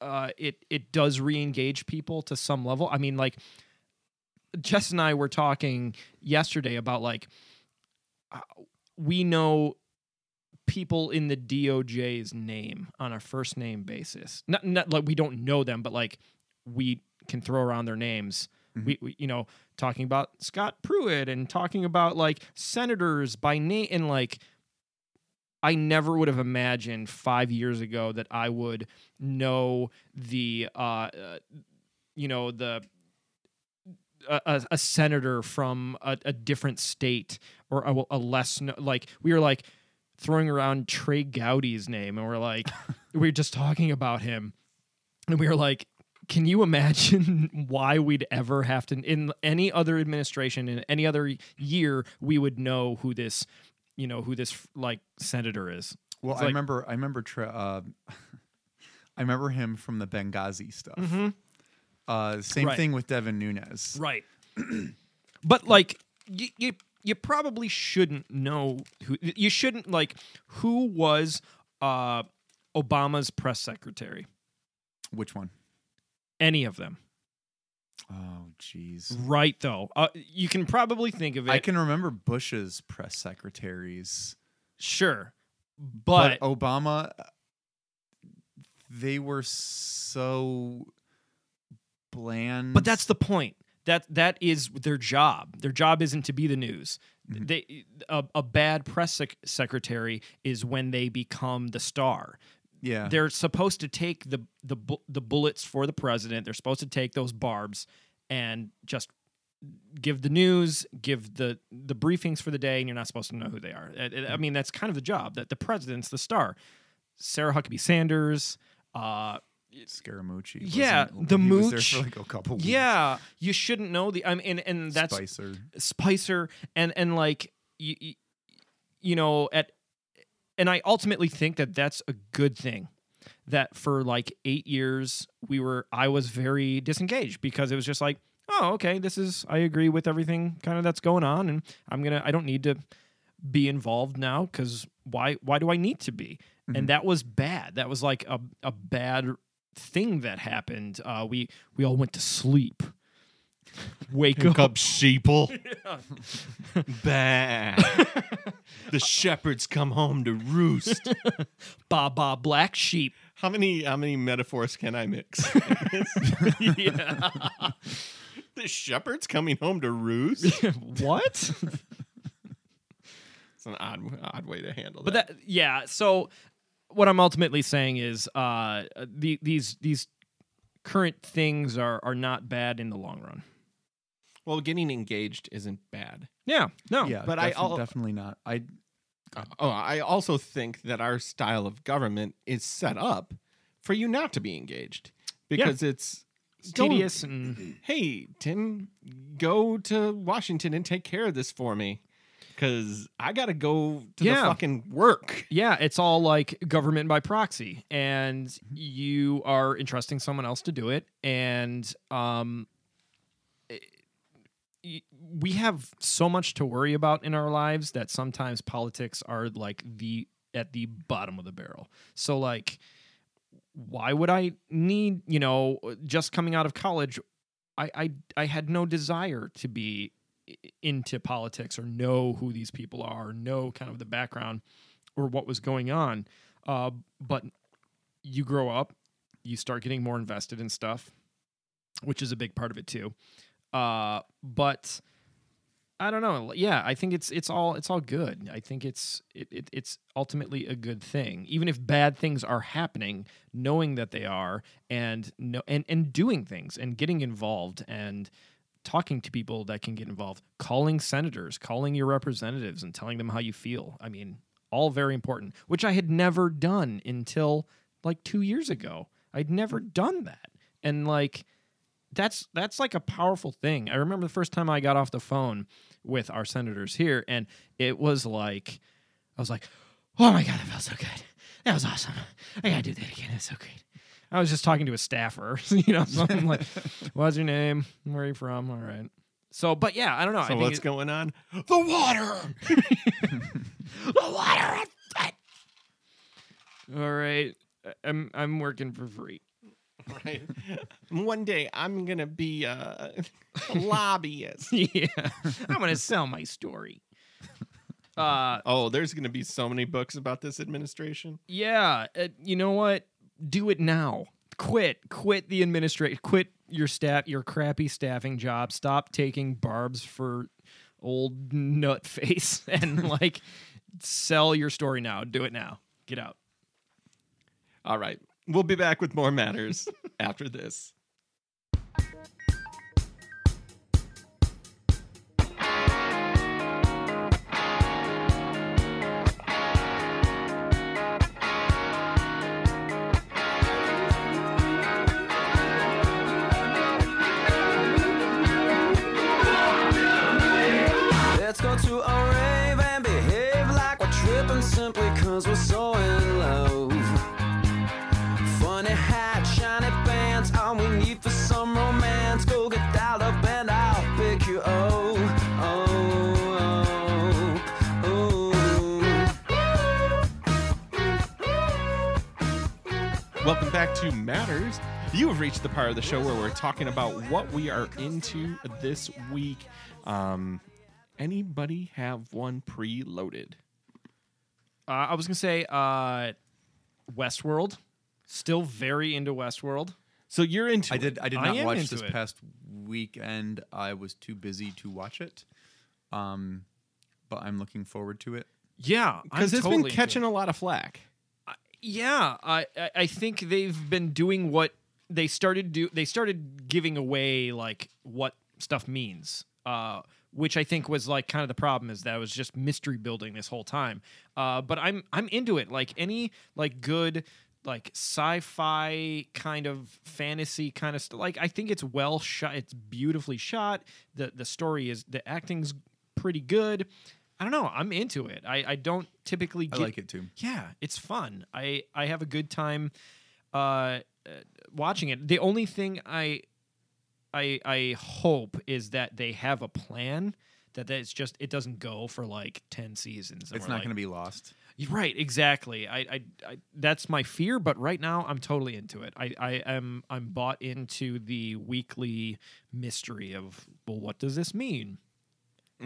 uh, it, it does re-engage people to some level. I mean, like, Jess and I were talking yesterday about like, uh, we know people in the DOJ's name on a first name basis. Not, not like we don't know them, but like we can throw around their names. We, we, you know, talking about Scott Pruitt and talking about like senators by name and like I never would have imagined five years ago that I would know the, uh, uh you know, the a, a, senator from a, a different state or a, a less kno- like we were like throwing around Trey Gowdy's name, and we're like, we were just talking about him, and we were like, can you imagine why we'd ever have to in any other administration in any other year we would know who this you know who this like senator is Well, It's I like- remember. I remember. Tra- uh, I remember him from the Benghazi stuff. Uh, same Right. thing with Devin Nunes. right but like you, you you probably shouldn't know who you shouldn't like who was uh obama's press secretary Which one? any of them Oh, jeez. right though uh, you can probably think of it I can remember Bush's press secretaries, sure but, but Obama, they were so bland. But that's the point. That that is their job. Their job isn't to be the news. Mhm. They a, a bad press sec- secretary is when they become the star. Yeah. They're supposed to take the the bu- the bullets for the president. They're supposed to take those barbs and just give the news, give the the briefings for the day, and you're not supposed to know who they are. I, I mean, that's kind of the job. That the president's the star. Sarah Huckabee Sanders. Uh, Scaramucci. Yeah, the he was there mooch. for like a couple. weeks. yeah, you shouldn't know the. I mean, and, and that's Spicer. Spicer and and like you, you know at and I ultimately think that that's a good thing that for like 8 years we were I was very disengaged because it was just like oh okay this is I agree with everything kind of that's going on and I'm going to I don't need to be involved now cuz why why do I need to be? Mhm. and that was bad. That was like a a bad thing that happened. Uh we we all went to sleep wake up up, sheeple. Bah. the shepherds come home to roost. ba ba black sheep. How many how many metaphors can I mix? yeah. the shepherds coming home to roost. what? It's an odd odd way to handle But that. that yeah, so what I'm ultimately saying is uh the, these these current things are are not bad in the long run. Well, getting engaged isn't bad. Yeah. No. Yeah, but I al- definitely not. I Oh, I also think that our style of government is set up for you not to be engaged because it's It's tedious and Hey, Tim, go to Washington and take care of this for me because I got to go to Yeah. the fucking work. yeah, it's all like government by proxy and you are entrusting someone else to do it and um y- we have so much to worry about in our lives that sometimes politics are like the at the bottom of the barrel. So like why would I need, you know, just coming out of college, I I I had no desire to be into politics or know who these people are, know kind of the background or what was going on. Uh, but you grow up, you start getting more invested in stuff, which is a big part of it too. Uh, but I don't know. Yeah, I think it's it's all it's all good. I think it's it, it it's ultimately a good thing, even if bad things are happening. Knowing that they are, and no, and and doing things and getting involved and talking to people that can get involved, calling senators, calling your representatives, and telling them how you feel. I mean, all very important, which I had never done until like two years ago. I'd never done that, and like that's that's like a powerful thing. I remember the first time I got off the phone with our senators here, and it was like I was like, "Oh my god, that felt so good. That was awesome. I gotta do that again. It's so great." I was just talking to a staffer, you know. So I'm like, "What's your name? Where are you from? All right." So, but yeah, I don't know. I So think what's it- going on? The water. the water. All right, I'm I'm working for free. right. One day I'm gonna be a, a lobbyist. yeah, I'm gonna sell my story. Uh, Oh, there's gonna be so many books about this administration. yeah. Uh, you know what? Do it now. Quit. Quit the administration. Quit your staff. Your crappy staffing job. Stop taking barbs for old nut face and like sell your story now. Do it now. Get out. All right. We'll be back with more matters after this. Back to Matters. You have reached the part of the show where we're talking about what we are into this week. Um, anybody have one preloaded? Uh, I was gonna say uh, Westworld. Still very into Westworld. So you're into I it. did. I did I not am watch into this it. past weekend. I was too busy to watch it. Um, but I'm looking forward to it. Yeah, because I'm it's totally been catching it. a lot of flack. Yeah, I I- I think they've been doing what they started do. They started giving away like what stuff means, uh, which I think was like kind of the problem is that it was just mystery building this whole time. Uh, but I'm I'm into it. Like any like good like sci-fi kind of fantasy kind of stuff. Like I think it's well shot. It's beautifully shot. the The story is the acting's pretty good. I don't know. I'm into it. I, I don't typically I get like it too. yeah, it's fun. I I have a good time uh, uh, watching it. The only thing I I I hope is that they have a plan that that it's just it doesn't go for like 10 seasons. It's not like- going to be lost. Right, exactly. I, I, I that's my fear, but right now I'm totally into it. I, I am I'm bought into the weekly mystery of well, what does this mean?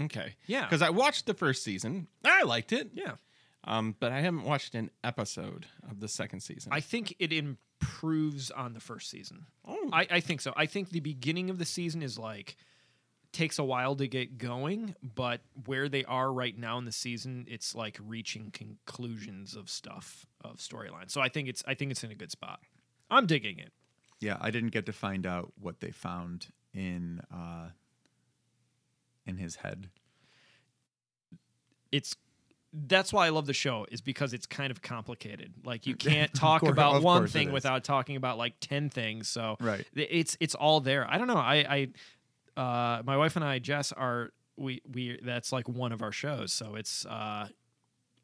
Okay. Yeah. Because I watched the first season. I liked it. Yeah. Um, but I haven't watched an episode of the second season. I think it improves on the first season. Oh. I, I think so. I think the beginning of the season is like takes a while to get going, but where they are right now in the season, it's like reaching conclusions of stuff of storyline. So I think it's I think it's in a good spot. I'm digging it. Yeah, I didn't get to find out what they found in uh, in his head. It's that's why I love the show is because it's kind of complicated. Like you can't talk course- about one thing without talking about like 10 things. So Right. it's it's all there. I don't know. I I uh my wife and I Jess are we we that's like one of our shows. So it's uh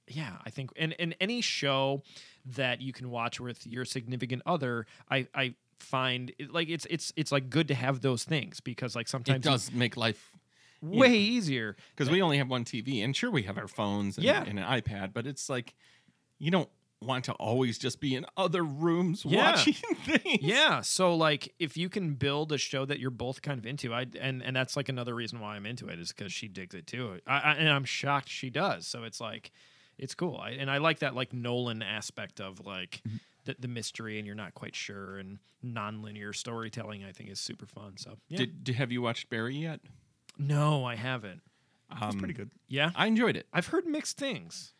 yeah, I think and and any show that you can watch with your significant other, I I find it, like it's it's it's like good to have those things because like sometimes it sometimes does make life way easier. because we only have one TV, and sure we have our phones and, Yeah. and an iPad, but it's like you don't want to always just be in other rooms Yeah. watching things. Yeah, so like if you can build a show that you're both kind of into, I and and that's like another reason why I'm into it is because she digs it too, I, I, and I'm shocked she does. So it's like, it's cool, I, and I like that like Nolan aspect of like mm-hmm. the, the mystery, and you're not quite sure, and non-linear storytelling. I think is super fun. So yeah. Did, did have you watched Barry yet? No, I haven't. It's Um, pretty good. Yeah, I enjoyed it. I've heard mixed things.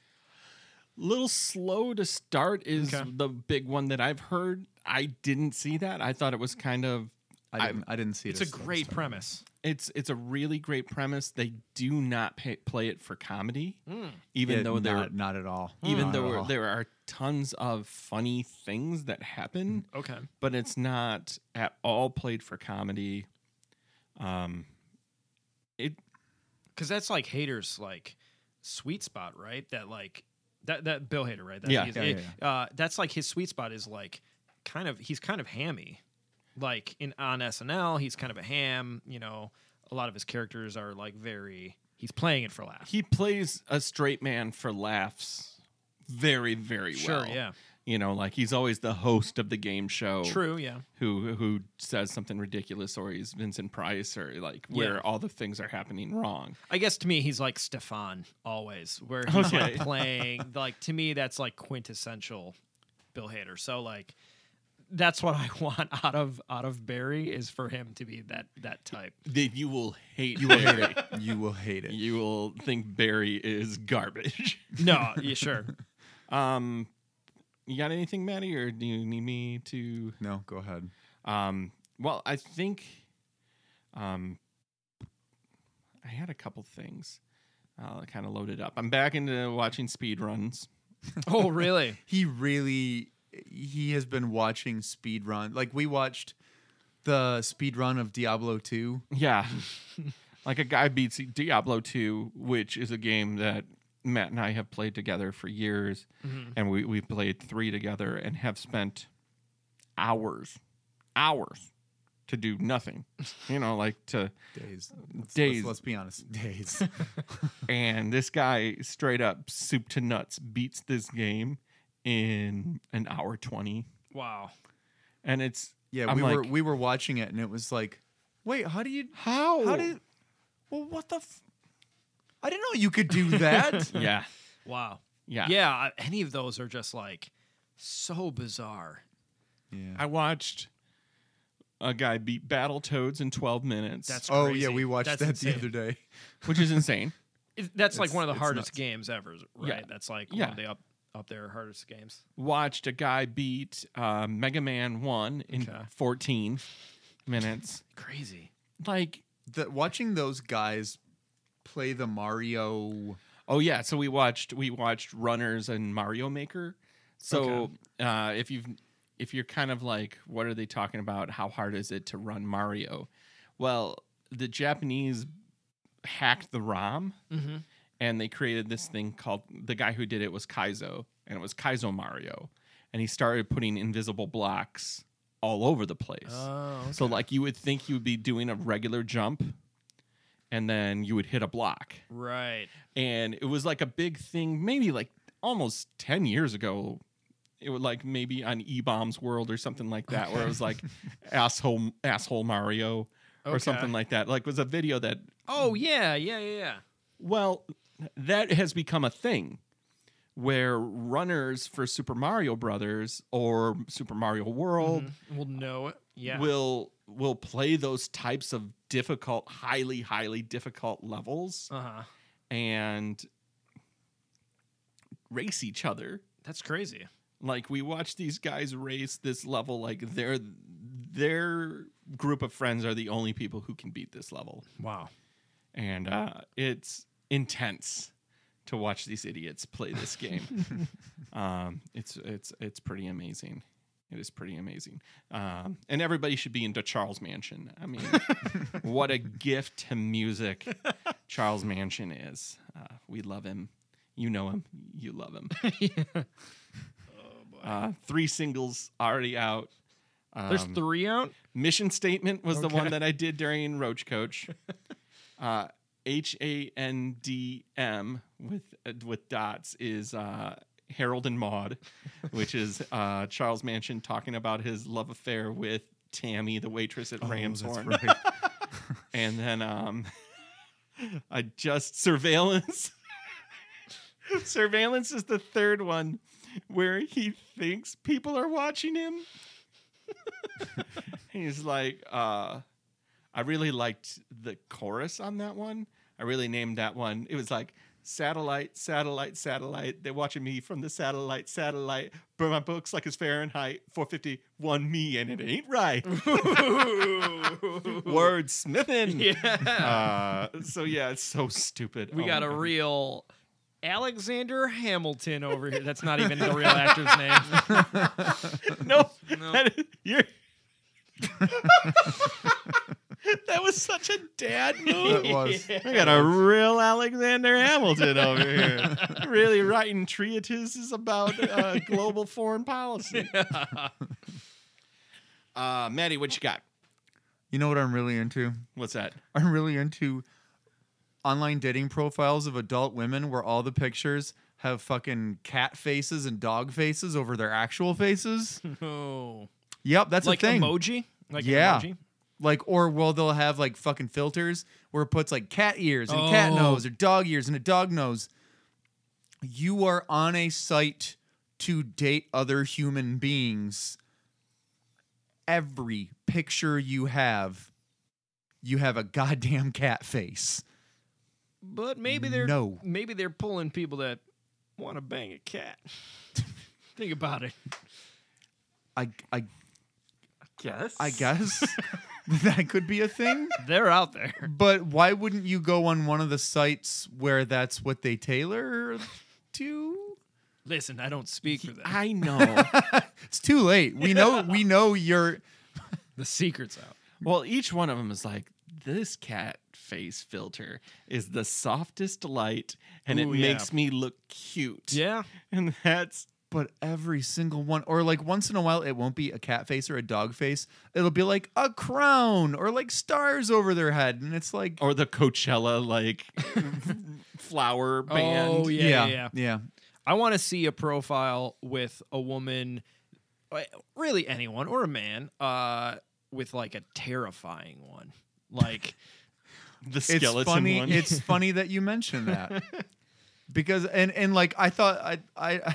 Little slow to start is Okay. the big one that I've heard. I didn't see that. I thought it was kind of I didn't, I, didn't see it. It's a great premise. it's it's a really great premise. They do not pay, play it for comedy, Mm. even Yeah, though there not, not at all. even Not though all. there are tons of funny things that happen, Okay. but it's not at all played for comedy. Um, it because that's like Hader's like sweet spot right? That like that that bill hader right? That Yeah. Yeah, it- yeah, uh that's like his sweet spot is like kind of he's kind of hammy. Like in on snl he's kind of a ham you know? A lot of his characters are like very he's playing it for laughs. He plays a straight man for laughs very very sure well. yeah You know, like he's always the host of the game show. true yeah Who who says something ridiculous, or he's Vincent Price, or like where Yeah. all the things are happening wrong. i guess to me he's like stefon always where he's like playing like to me that's like quintessential bill hader so like that's what I want out of out of Barry is for him to be that that type. That you will hate. You will hate it. You will hate it. You will think Barry is garbage. No, yeah, sure. Um, you got anything, Maddie, or do you need me to? No, go ahead. Um, well, I think, um, I had a couple things. Uh, kind of loaded up. I'm back into watching speed runs. Oh, really? He really he has been watching speed run. Like we watched the speed run of Diablo 2. Yeah, like a guy beats Diablo 2, which is a game that Matt and I have played together for years, Mhm. and we we played three together and have spent hours, hours to do nothing. You know, like to Days. Let's, Days. Let's, let's be honest. Days. and this guy straight up soup to nuts beats this game in an hour 20 Wow. and it's Yeah, I'm we were we were watching it and it was like, wait, how do you how how did well what the f- I didn't know you could do that. yeah Wow. yeah Yeah. Any of those are just like so bizarre. yeah. I watched a guy beat Battletoads in 12 minutes. That's oh crazy. yeah, we watched That's that insane. the other day. which is insane. It- That's like one of the hardest nuts. games ever, right? Yeah. That's like Yeah. one of the up up there hardest games. Watched a guy beat uh, Mega Man 1 in Okay. 14 minutes. Crazy. Like, The, watching those guys play the Mario oh yeah, so we watched we watched Runners and Mario Maker. So uh, if you've if you're kind of like, what are they talking about? How hard is it to run Mario? Well, the Japanese hacked the ROM Mm-hmm. and they created this thing called the guy who did it was Kaizo, and it was Kaizo Mario, and he started putting invisible blocks all over the place. Oh, So like you would think you would be doing a regular jump, and then you would hit a block, right. and it was like a big thing, maybe like almost ten years ago. It was like maybe on E Bombs World or something like that, where it was like asshole asshole Mario or Okay. something like that. Like was a video that Oh yeah, yeah, yeah, yeah. well, that has become a thing where runners for Super Mario Brothers or Super Mario World Mhm. We'll know it. Yeah. will will play those types of difficult, highly, highly difficult levels uh huh. and race each other. That's crazy. Like we watch these guys race this level like their their group of friends are the only people who can beat this level. Wow. and uh, it's intense to watch these idiots play this game. um, it's it's it's pretty amazing. It is pretty amazing, um, and everybody should be into Charles Mansion. I mean, what a gift to music Charles Mansion is. Uh, we love him. You know him. You love him. Uh, three singles already out. There's Um, three out. Mission statement was the one that I did during Roach Coach. uh, H A N D M with uh, with dots is uh, Harold and Maude, which is uh, Charles Manson talking about his love affair with Tammy, the waitress at Oh, Ramshorn. right. And then um, I just surveillance. surveillance is the third one where he thinks people are watching him. He's like, uh, I really liked the chorus on that one. I really named that one. It was like satellite, satellite, satellite. They're watching me from the satellite, satellite. But my books like it's Fahrenheit 451 me, and it ain't right. Word smithing. Yeah. Uh, so yeah, it's so stupid. we Oh got a God. real Alexander Hamilton over here. That's not even the real actor's name. no, No. that is- you're. that was such a dad move. It was. I got a real Alexander Hamilton over here, really writing treatises about uh, global foreign policy. Uh, Maddie, what you got? You know what I'm really into? What's that? I'm really into online dating profiles of adult women where all the pictures have fucking cat faces and dog faces over their actual faces. Oh. Yep, that's like a thing. emoji? Like Yeah. emoji? Like or well they'll have like fucking filters where it puts like cat ears and cat Oh. nose or dog ears and a dog nose. You are on a site to date other human beings. Every picture you have, you have a goddamn cat face. But maybe they're No. maybe they're pulling people that want to bang a cat. Think about it. I I Guess. I guess that could be a thing. They're out there. But why wouldn't you go on one of the sites where that's what they tailor to? Listen, I don't speak for them. I know. It's too late. We know we know you're the secret's out. well, each one of them is like this cat face filter is the softest light, and Ooh, it yeah. makes me look cute. Yeah. and that's but every single one or like once in a while it won't be a cat face or a dog face. It'll be like a crown or like stars over their head and it's like or the Coachella like flower band. Oh yeah, yeah. yeah. yeah. I want to see a profile with a woman uh, really anyone or a man uh, with like a terrifying one. Like, The skeleton It's funny. one. It's funny that you mentioned that because and and like I thought I I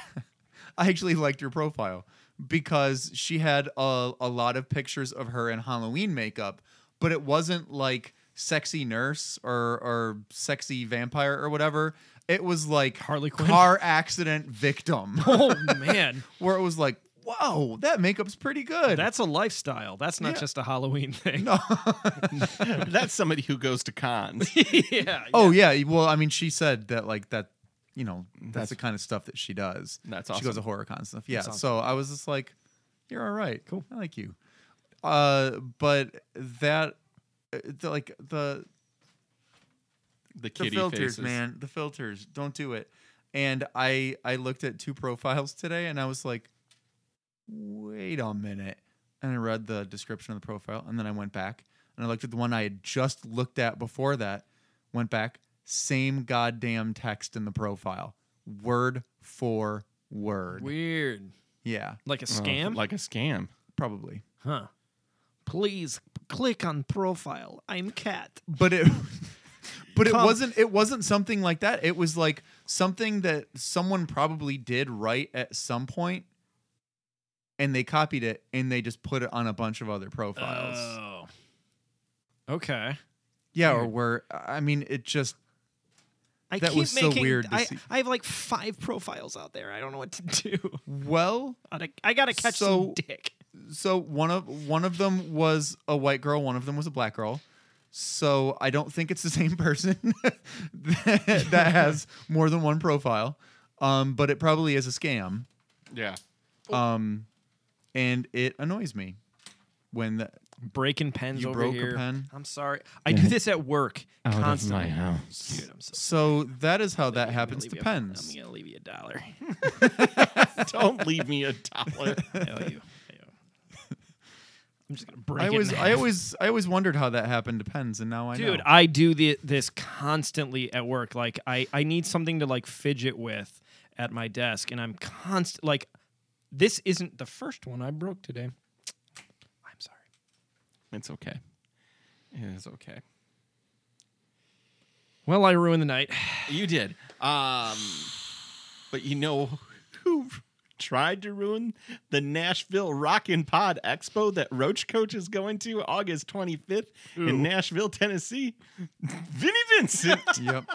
I actually liked your profile because she had a a lot of pictures of her in Halloween makeup, but it wasn't like sexy nurse or or sexy vampire or whatever. It was like Harley Quinn? car accident victim, oh man, where it was like, whoa, that makeup's pretty good. that's a lifestyle. That's not Yeah. just a Halloween thing. no. That's somebody who goes to cons. yeah. Oh yeah. Well, I mean, she said that like that. You know, that's, That's- the kind of stuff that she does. That's awesome. She goes to horror con stuff. Yeah. Awesome. So I was just like, "You're all right. Cool. I like you." Uh, but that, the, like the The the filters, faces. man, the filters. Don't do it. And I I looked at two profiles today, and I was like, "Wait a minute." And I read the description of the profile, and then I went back and I looked at the one I had just looked at before that. Went back, same goddamn text in the profile, word for word. Weird. yeah, Like a scam? like a scam. probably. huh. Please click on profile. I'm cat. but it but it wasn't it wasn't something like that it was like something that someone probably did right at some point and they copied it and they just put it on a bunch of other profiles Oh. Okay. yeah or weird. where i mean it just I That keep was so making, weird to I, see. I have like five profiles out there. I don't know what to do. well I, I gotta catch So- some dick. so one of one of them was a white girl one of them was a black girl so i don't think it's the same person that, that has more than one profile um, but it probably is a scam Yeah. um, and it annoys me when the, Breaking pens You over broke a pen? I'm sorry. I do this at work oh, Out of my constantly. house. Dude, I'm so so that is how that I'm gonna happens leave to you a- pens. I'm gonna leave you a dollar. Don't leave me a dollar. I owe you. I owe. I'm just gonna break I it. in always, I half. always, I always wondered how that happened to pens, and now I Dude, know. I do the, this constantly at work. Like I, I need something to like fidget with at my desk, and I'm constant like this isn't the first one I broke today. It's okay. It is okay. Well, I ruined the night. You did. Um, but you know who tried to ruin the Nashville Rockin' Pod Expo that Roach Coach is going to August 25th Ooh. in Nashville, Tennessee? Vinnie Vincent. yep.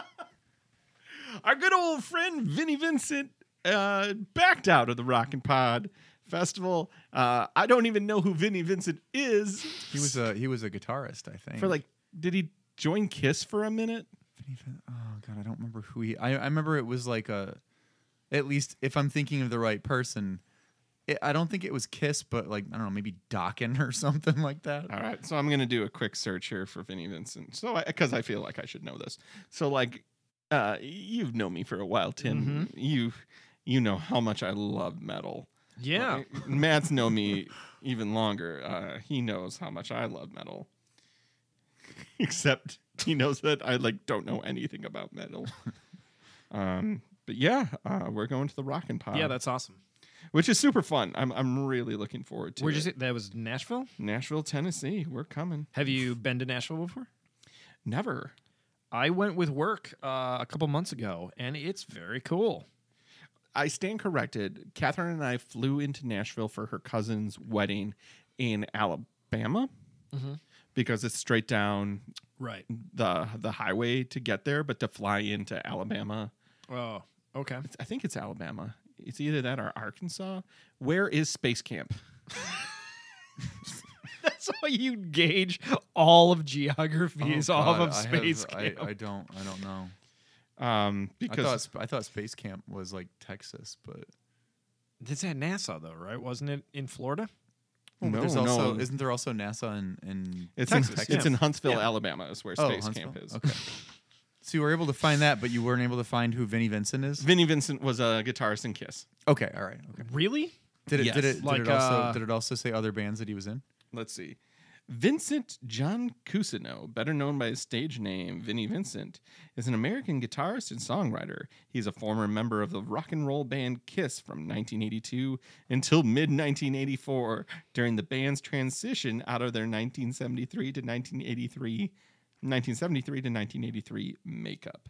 Our good old friend Vinnie Vincent uh, backed out of the Rockin' Pod Festival. Uh, I don't even know who Vinnie Vincent is. He was a he was a guitarist, I think. for like, did he join Kiss for a minute? oh god, I don't remember who he. I, I remember it was like a, at least if I'm thinking of the right person, it, I don't think it was Kiss, but like I don't know, maybe Dokken or something like that. All right, so I'm gonna do a quick search here for Vinnie Vincent. So, because I, feel like I should know this. So, like, uh, you've known me for a while, Tim. You, you know how much I love metal. Yeah. Uh, Matt's known me even longer. Uh, he knows how much I love metal. Except he knows that I like don't know anything about metal. um, but yeah, uh, we're going to the Rockin' Pod. yeah, that's awesome. which is super fun. I'm I'm really looking forward to Where'd it. you say that was Nashville? Nashville, Tennessee. We're coming. Have you been to Nashville before? Never. I went with work uh, a couple months ago, and it's very cool. I stand corrected. Catherine and I flew into Nashville for her cousin's wedding in Alabama Mhm. because it's straight down Right. the the highway to get there, but to fly into Alabama, Oh, okay. it's, I think it's Alabama. It's either that or Arkansas. Where is Space Camp? That's how you gauge all of geography is Oh, off God, of I space have- I, camp. I don't. I don't know. Um, I because thought I thought Space Camp was like Texas, but It's at NASA though, right? Wasn't it in Florida? Oh, No, there's also no. isn't there also NASA in, in it's Texas, in, it's in Huntsville, Yeah. Alabama, is where oh, Space Huntsville? Camp is. Okay. so you were able to find that, but you weren't able to find who Vinnie Vincent is. Vinnie Vincent was a guitarist in Kiss. Okay, all right. Okay. Really? Did it? Yes. Did it? Like, did it also? uh, did it also say other bands that he was in? Let's see. Vincent John Cusano, better known by his stage name Vinnie Vincent, is an American guitarist and songwriter. He's a former member of the rock and roll band Kiss from 1982 until mid 1984 during the band's transition out of their 1973 to 1983 1973 to 1983 makeup.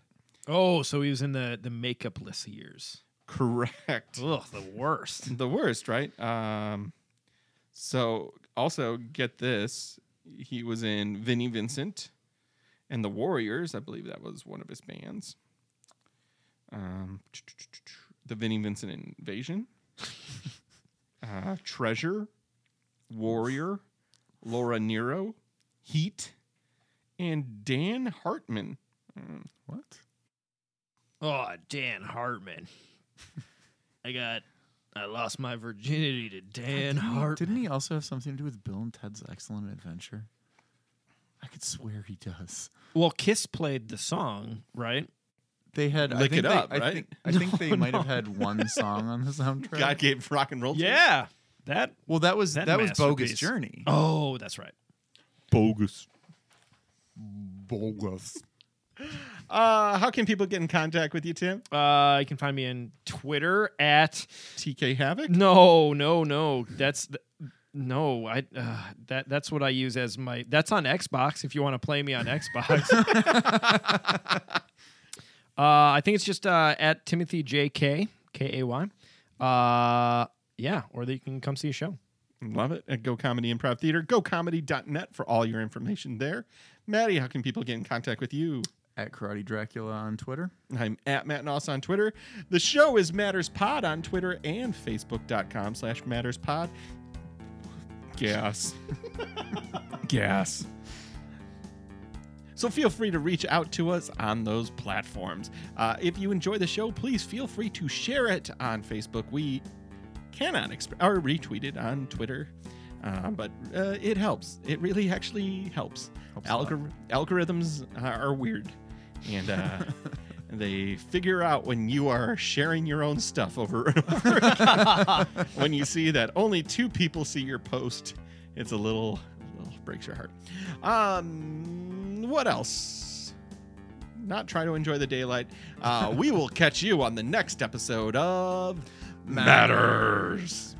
Oh, so he was in the the makeupless years. Correct. Ugh, the worst. The worst, right? Um, so also get this, he was in Vinnie Vincent and the Warriors. I believe that was one of his bands. Um, the Vinnie Vincent Invasion, uh, Treasure, Warrior, Laura Nyro, Heat, and Dan Hartman. Mm, What? Oh, Dan Hartman. I got I lost my virginity to Dan Didn't he- Didn't he also have something to do with Bill and Ted's Excellent Adventure? I could swear he does. Well, Kiss played the song, right? They had I Lick think It they- Up, I right? Think, I think they No, might have had one song on the soundtrack. God gave rock and roll. to him? Yeah. That Well, that was That that, was Bogus. Journey. Oh, that's right. bogus. Bogus. Uh, how can people get in contact with you, Tim? Uh, you can find me on Twitter at TK Havoc. no, no, no. That's th- no. I uh, that that's what I use as my. That's on Xbox. If you want to play me on Xbox. uh, I think it's just uh, at Timothy J K K A Y. Uh, yeah, or that you can come see a show. Love it at Go Comedy Improv Theater. GoComedy.net for all your information there. Maddie, how can people get in contact with you? At Karate Dracula on Twitter. I'm at Matt Noss on Twitter. The show is Matters Pod on Twitter and Facebook.com slash Matters Pod. Gas. Gas. So feel free to reach out to us on those platforms. Uh, if you enjoy the show, please feel free to share it on Facebook. We cannot exp- or retweet it on Twitter, uh, but uh, it helps. It really actually helps. Helps. Algor- algorithms are weird, and uh, they figure out when you are sharing your own stuff over and over. again. when you see that only two people see your post, it's a little, a little breaks your heart. Um, what else? Not try to enjoy the daylight. Uh, we will catch you on the next episode of Matters.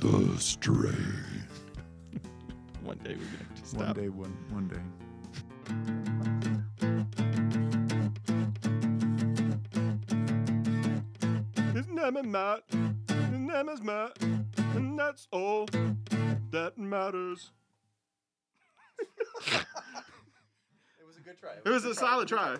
The Stray. One day we're gonna have to One day, one one day. Name is Matt. His name is Matt. And that's all that matters. It was a good try. It was a solid try.